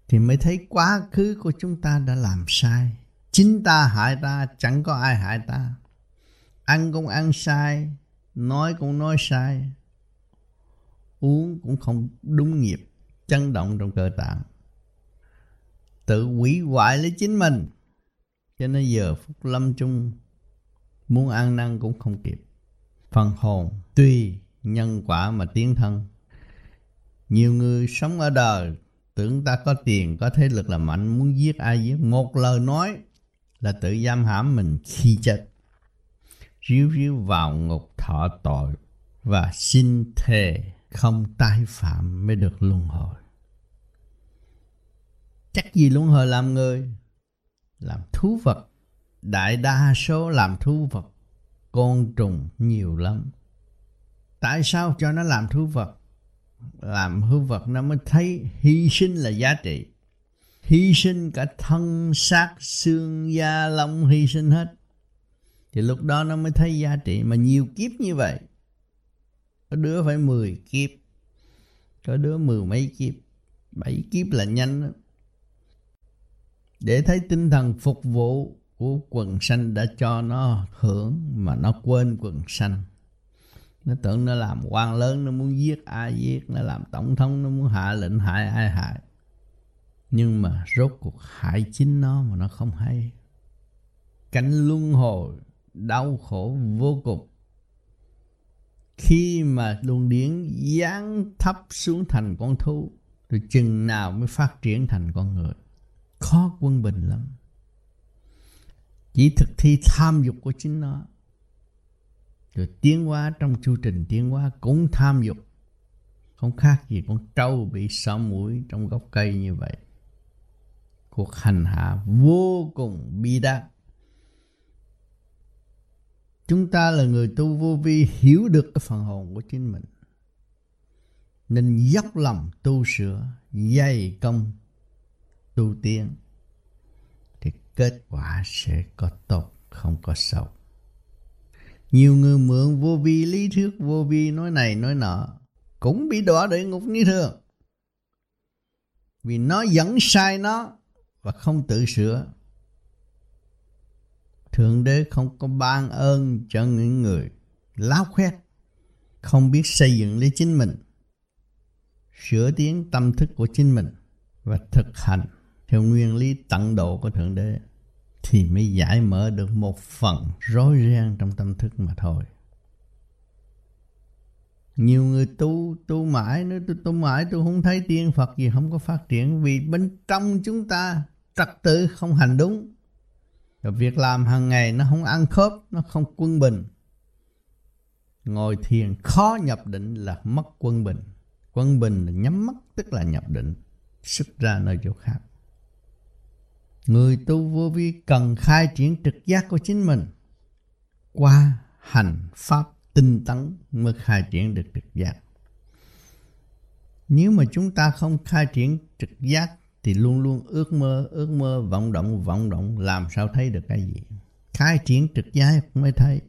Thì mới thấy quá khứ của chúng ta đã làm sai. Chính ta hại ta, chẳng có ai hại ta ăn cũng ăn sai nói cũng nói sai uống cũng không đúng nghiệp, chấn động trong cơ tạng. Tự hủy hoại lấy chính mình. Cho nên giờ phút lâm chung muốn ăn năn cũng không kịp. Phần hồn tuy nhân quả mà tiến thân. Nhiều người sống ở đời tưởng ta có tiền có thế lực là mạnh muốn giết ai giết. Một lời nói là tự giam hãm mình khi chết. Ríu ríu vào ngục thọ tội và xin thề không tái phạm mới được luân hồi. Chắc gì luân hồi làm người? Làm thú vật. Đại đa số làm thú vật. Côn trùng nhiều lắm. Tại sao cho nó làm thú vật? Làm thú vật nó mới thấy hy sinh là giá trị. Hy sinh cả thân, xác, xương, da, lông, hy sinh hết. Thì lúc đó nó mới thấy giá trị mà nhiều kiếp như vậy có đứa phải 10 kiếp. Có đứa mười mấy kiếp. Bảy kiếp là nhanh đó. để thấy tinh thần phục vụ của quần sanh đã cho nó hưởng mà nó quên quần sanh. Nó tưởng nó làm quan lớn, nó muốn giết ai giết, nó làm tổng thống, nó muốn hạ lệnh hại ai hại. Nhưng mà rốt cuộc hại chính nó mà nó không hay. Cảnh luân hồi đau khổ vô cùng khi mà luồng điển giáng thấp xuống thành con thú, rồi chừng nào mới phát triển thành con người. Khó quân bình lắm. Chỉ thực thi tham dục của chính nó. Rồi tiến hóa trong chu trình tiến hóa cũng tham dục. Không khác gì con trâu bị sọ mũi trong gốc cây như vậy. Cuộc hành hạ vô cùng bi đát chúng ta là người tu vô vi, hiểu được cái phần hồn của chính mình. Nên dốc lòng tu sửa, dày công tu tiên thì kết quả sẽ có tốt, không có xấu. Nhiều người mượn vô vi, lý thuyết vô vi, nói này, nói nọ, cũng bị đọa địa ngục như thường. Vì nó dẫn sai nó và không tự sửa thượng đế không có ban ơn cho những người láo khoét, không biết xây dựng lấy chính mình, sửa tiến tâm thức của chính mình và thực hành theo nguyên lý tận độ của thượng đế thì mới giải mở được một phần rối ren trong tâm thức mà thôi. Nhiều người tu tu mãi nữa tu tu mãi tôi không thấy tiên phật gì, không có phát triển vì bên trong chúng ta trật tự không hành đúng rồi việc làm hàng ngày nó không ăn khớp, nó không quân bình. Ngồi thiền khó nhập định là mất quân bình. Quân bình là nhắm mắt, tức là nhập định, xuất ra nơi chỗ khác. Người tu vô vi cần khai triển trực giác của chính mình. Qua hành pháp tinh tấn mới khai triển được trực giác. Nếu mà chúng ta không khai triển trực giác thì luôn luôn ước mơ, ước mơ, vọng động, vọng động, làm sao thấy được cái gì. Khai triển trực giác mới thấy.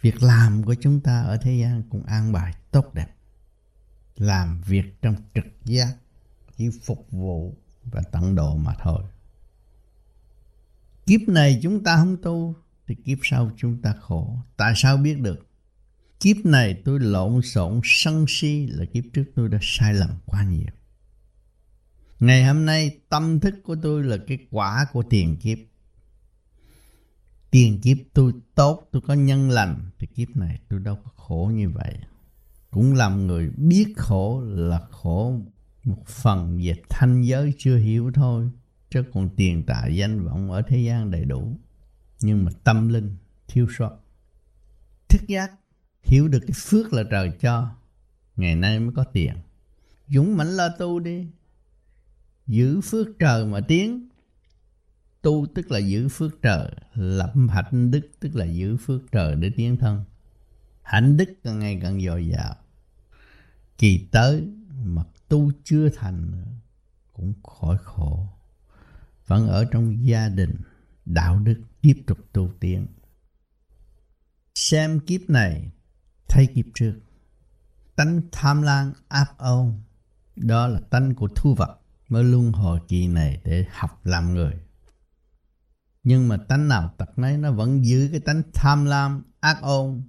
Việc làm của chúng ta ở thế gian cũng an bài tốt đẹp. Làm việc trong trực giác, chỉ phục vụ và tận độ mà thôi. Kiếp này chúng ta không tu, thì kiếp sau chúng ta khổ. Tại sao biết được? Kiếp này tôi lộn xộn sân si là kiếp trước tôi đã sai lầm quá nhiều Ngày hôm nay tâm thức của tôi là cái quả của tiền kiếp. Tiền kiếp tôi tốt, tôi có nhân lành thì kiếp này tôi đâu có khổ như vậy. Cũng làm người biết khổ là khổ một phần về thanh giới chưa hiểu thôi. Chứ còn tiền tài danh vọng ở thế gian đầy đủ. Nhưng mà tâm linh thiếu sót. Thức giác hiểu được cái phước là trời cho. Ngày nay mới có tiền. Dũng mãnh lo tu đi giữ phước trời mà tiến. Tu tức là giữ phước trời, lập hạnh đức tức là giữ phước trời để tiến thân. Hạnh đức càng ngày càng dồi dào. Kỳ tới mà tu chưa thành cũng khỏi khổ. Vẫn ở trong gia đình, đạo đức tiếp tục tu tiến. Xem kiếp này thay kiếp trước. Tánh tham lam áp âu, đó là tánh của thu vật mới luân hồi kỳ này để học làm người. Nhưng mà tánh nào tật nấy nó vẫn giữ cái tánh tham lam, ác ôn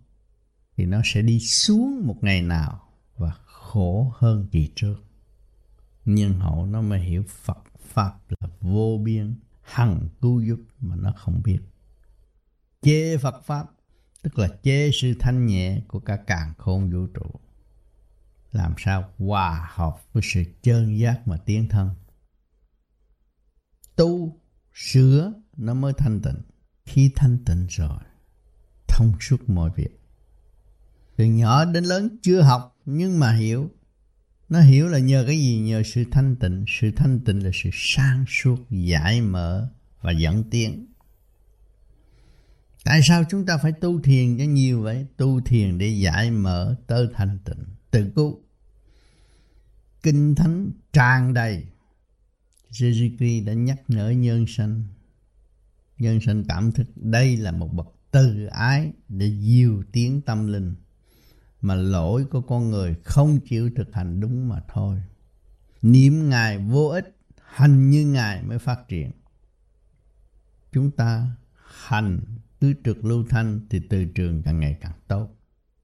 thì nó sẽ đi xuống một ngày nào và khổ hơn kỳ trước. Nhưng hậu nó mới hiểu Phật Pháp là vô biên, hằng cứu giúp mà nó không biết. Chê Phật Pháp tức là chê sự thanh nhẹ của cả càng khôn vũ trụ. Làm sao hòa hợp với sự chân giác mà tiến thân. Tu, sửa nó mới thanh tịnh. Khi thanh tịnh rồi, thông suốt mọi việc. Từ nhỏ đến lớn chưa học nhưng mà hiểu. Nó hiểu là nhờ cái gì? Nhờ sự thanh tịnh. Sự thanh tịnh là sự sang suốt, giải mở và dẫn tiến. Tại sao chúng ta phải tu thiền cho nhiều vậy? Tu thiền để giải mở tới thanh tịnh, tự cứu. Kinh Thánh tràn đầy. Jesus Christ đã nhắc nhở nhân sanh. Nhân sanh cảm thức đây là một bậc từ ái để diêu tiến tâm linh. Mà lỗi của con người không chịu thực hành đúng mà thôi. Niệm Ngài vô ích, hành như Ngài mới phát triển. Chúng ta hành cứ trực lưu thanh thì từ trường càng ngày càng tốt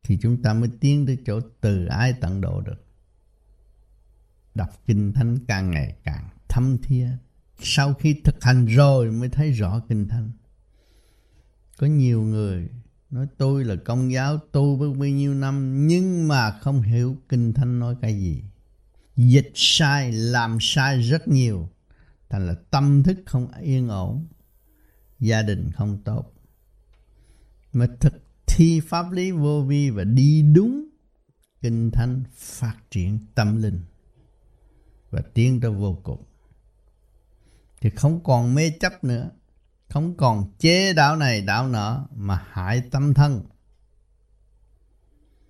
thì chúng ta mới tiến tới chỗ từ ái tận độ được. Đọc kinh thánh càng ngày càng thâm thia sau khi thực hành rồi mới thấy rõ kinh thánh. Có nhiều người nói, tôi là công giáo, tu bao nhiêu năm, nhưng mà không hiểu kinh thánh nói cái gì. Dịch sai, làm sai rất nhiều. Thành là tâm thức không yên ổn, gia đình không tốt. Mà thực thi pháp lý vô vi và đi đúng kinh thánh phát triển tâm linh và tiến tới vô cùng. Thì không còn mê chấp nữa, không còn chế đạo này đạo nọ mà hại tâm thân.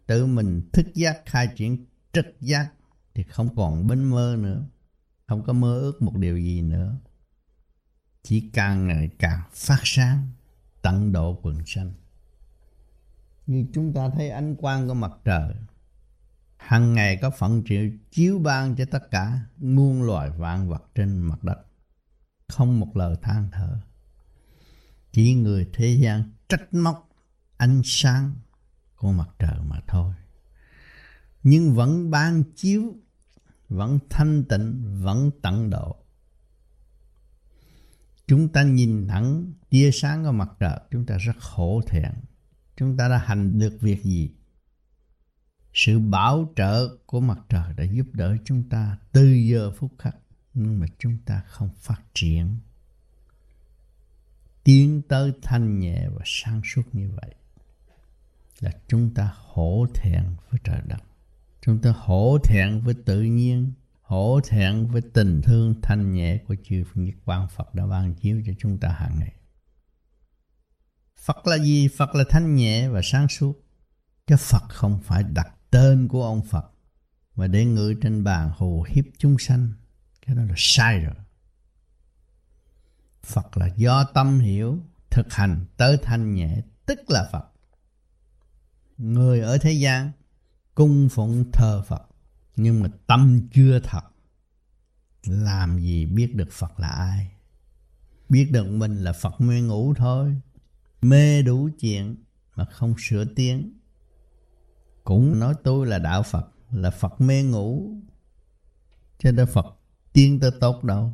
Tự mình thức giác, khai triển trực giác thì không còn bên mơ nữa, không có mơ ước một điều gì nữa. Chỉ càng ngày càng phát sáng, tận độ quần sanh như chúng ta thấy ánh quang của mặt trời. Hàng ngày có phận triệu chiếu ban cho tất cả muôn loài vạn vật trên mặt đất. Không một lời than thở. Chỉ người thế gian trách móc ánh sáng của mặt trời mà thôi. Nhưng vẫn ban chiếu, vẫn thanh tịnh, vẫn tận độ. Chúng ta nhìn thẳng tia sáng của mặt trời, chúng ta rất khổ thẹn chúng ta đã hành được việc gì? Sự bảo trợ của mặt trời đã giúp đỡ chúng ta từ giờ phút khắc, nhưng mà chúng ta không phát triển. Tiến tới thanh nhẹ và sáng suốt như vậy là chúng ta hổ thẹn với trời đất. Chúng ta hổ thẹn với tự nhiên, hổ thẹn với tình thương thanh nhẹ của chư Nhật Quang Phật đã ban chiếu cho chúng ta hàng ngày. Phật là gì? Phật là thanh nhẹ và sáng suốt. Chứ Phật không phải đặt tên của ông Phật mà để ngự trên bàn hồ hiếp chúng sanh. Cái đó là sai rồi. Phật là do tâm hiểu, thực hành tới thanh nhẹ, tức là Phật. Người ở thế gian cung phụng thờ Phật, nhưng mà tâm chưa thật. Làm gì biết được Phật là ai? Biết được mình là Phật mê ngủ thôi mê đủ chuyện mà không sửa tiếng. Cũng nói tôi là đạo Phật, là Phật mê ngủ. Cho nên Phật tiên tôi tốt đâu.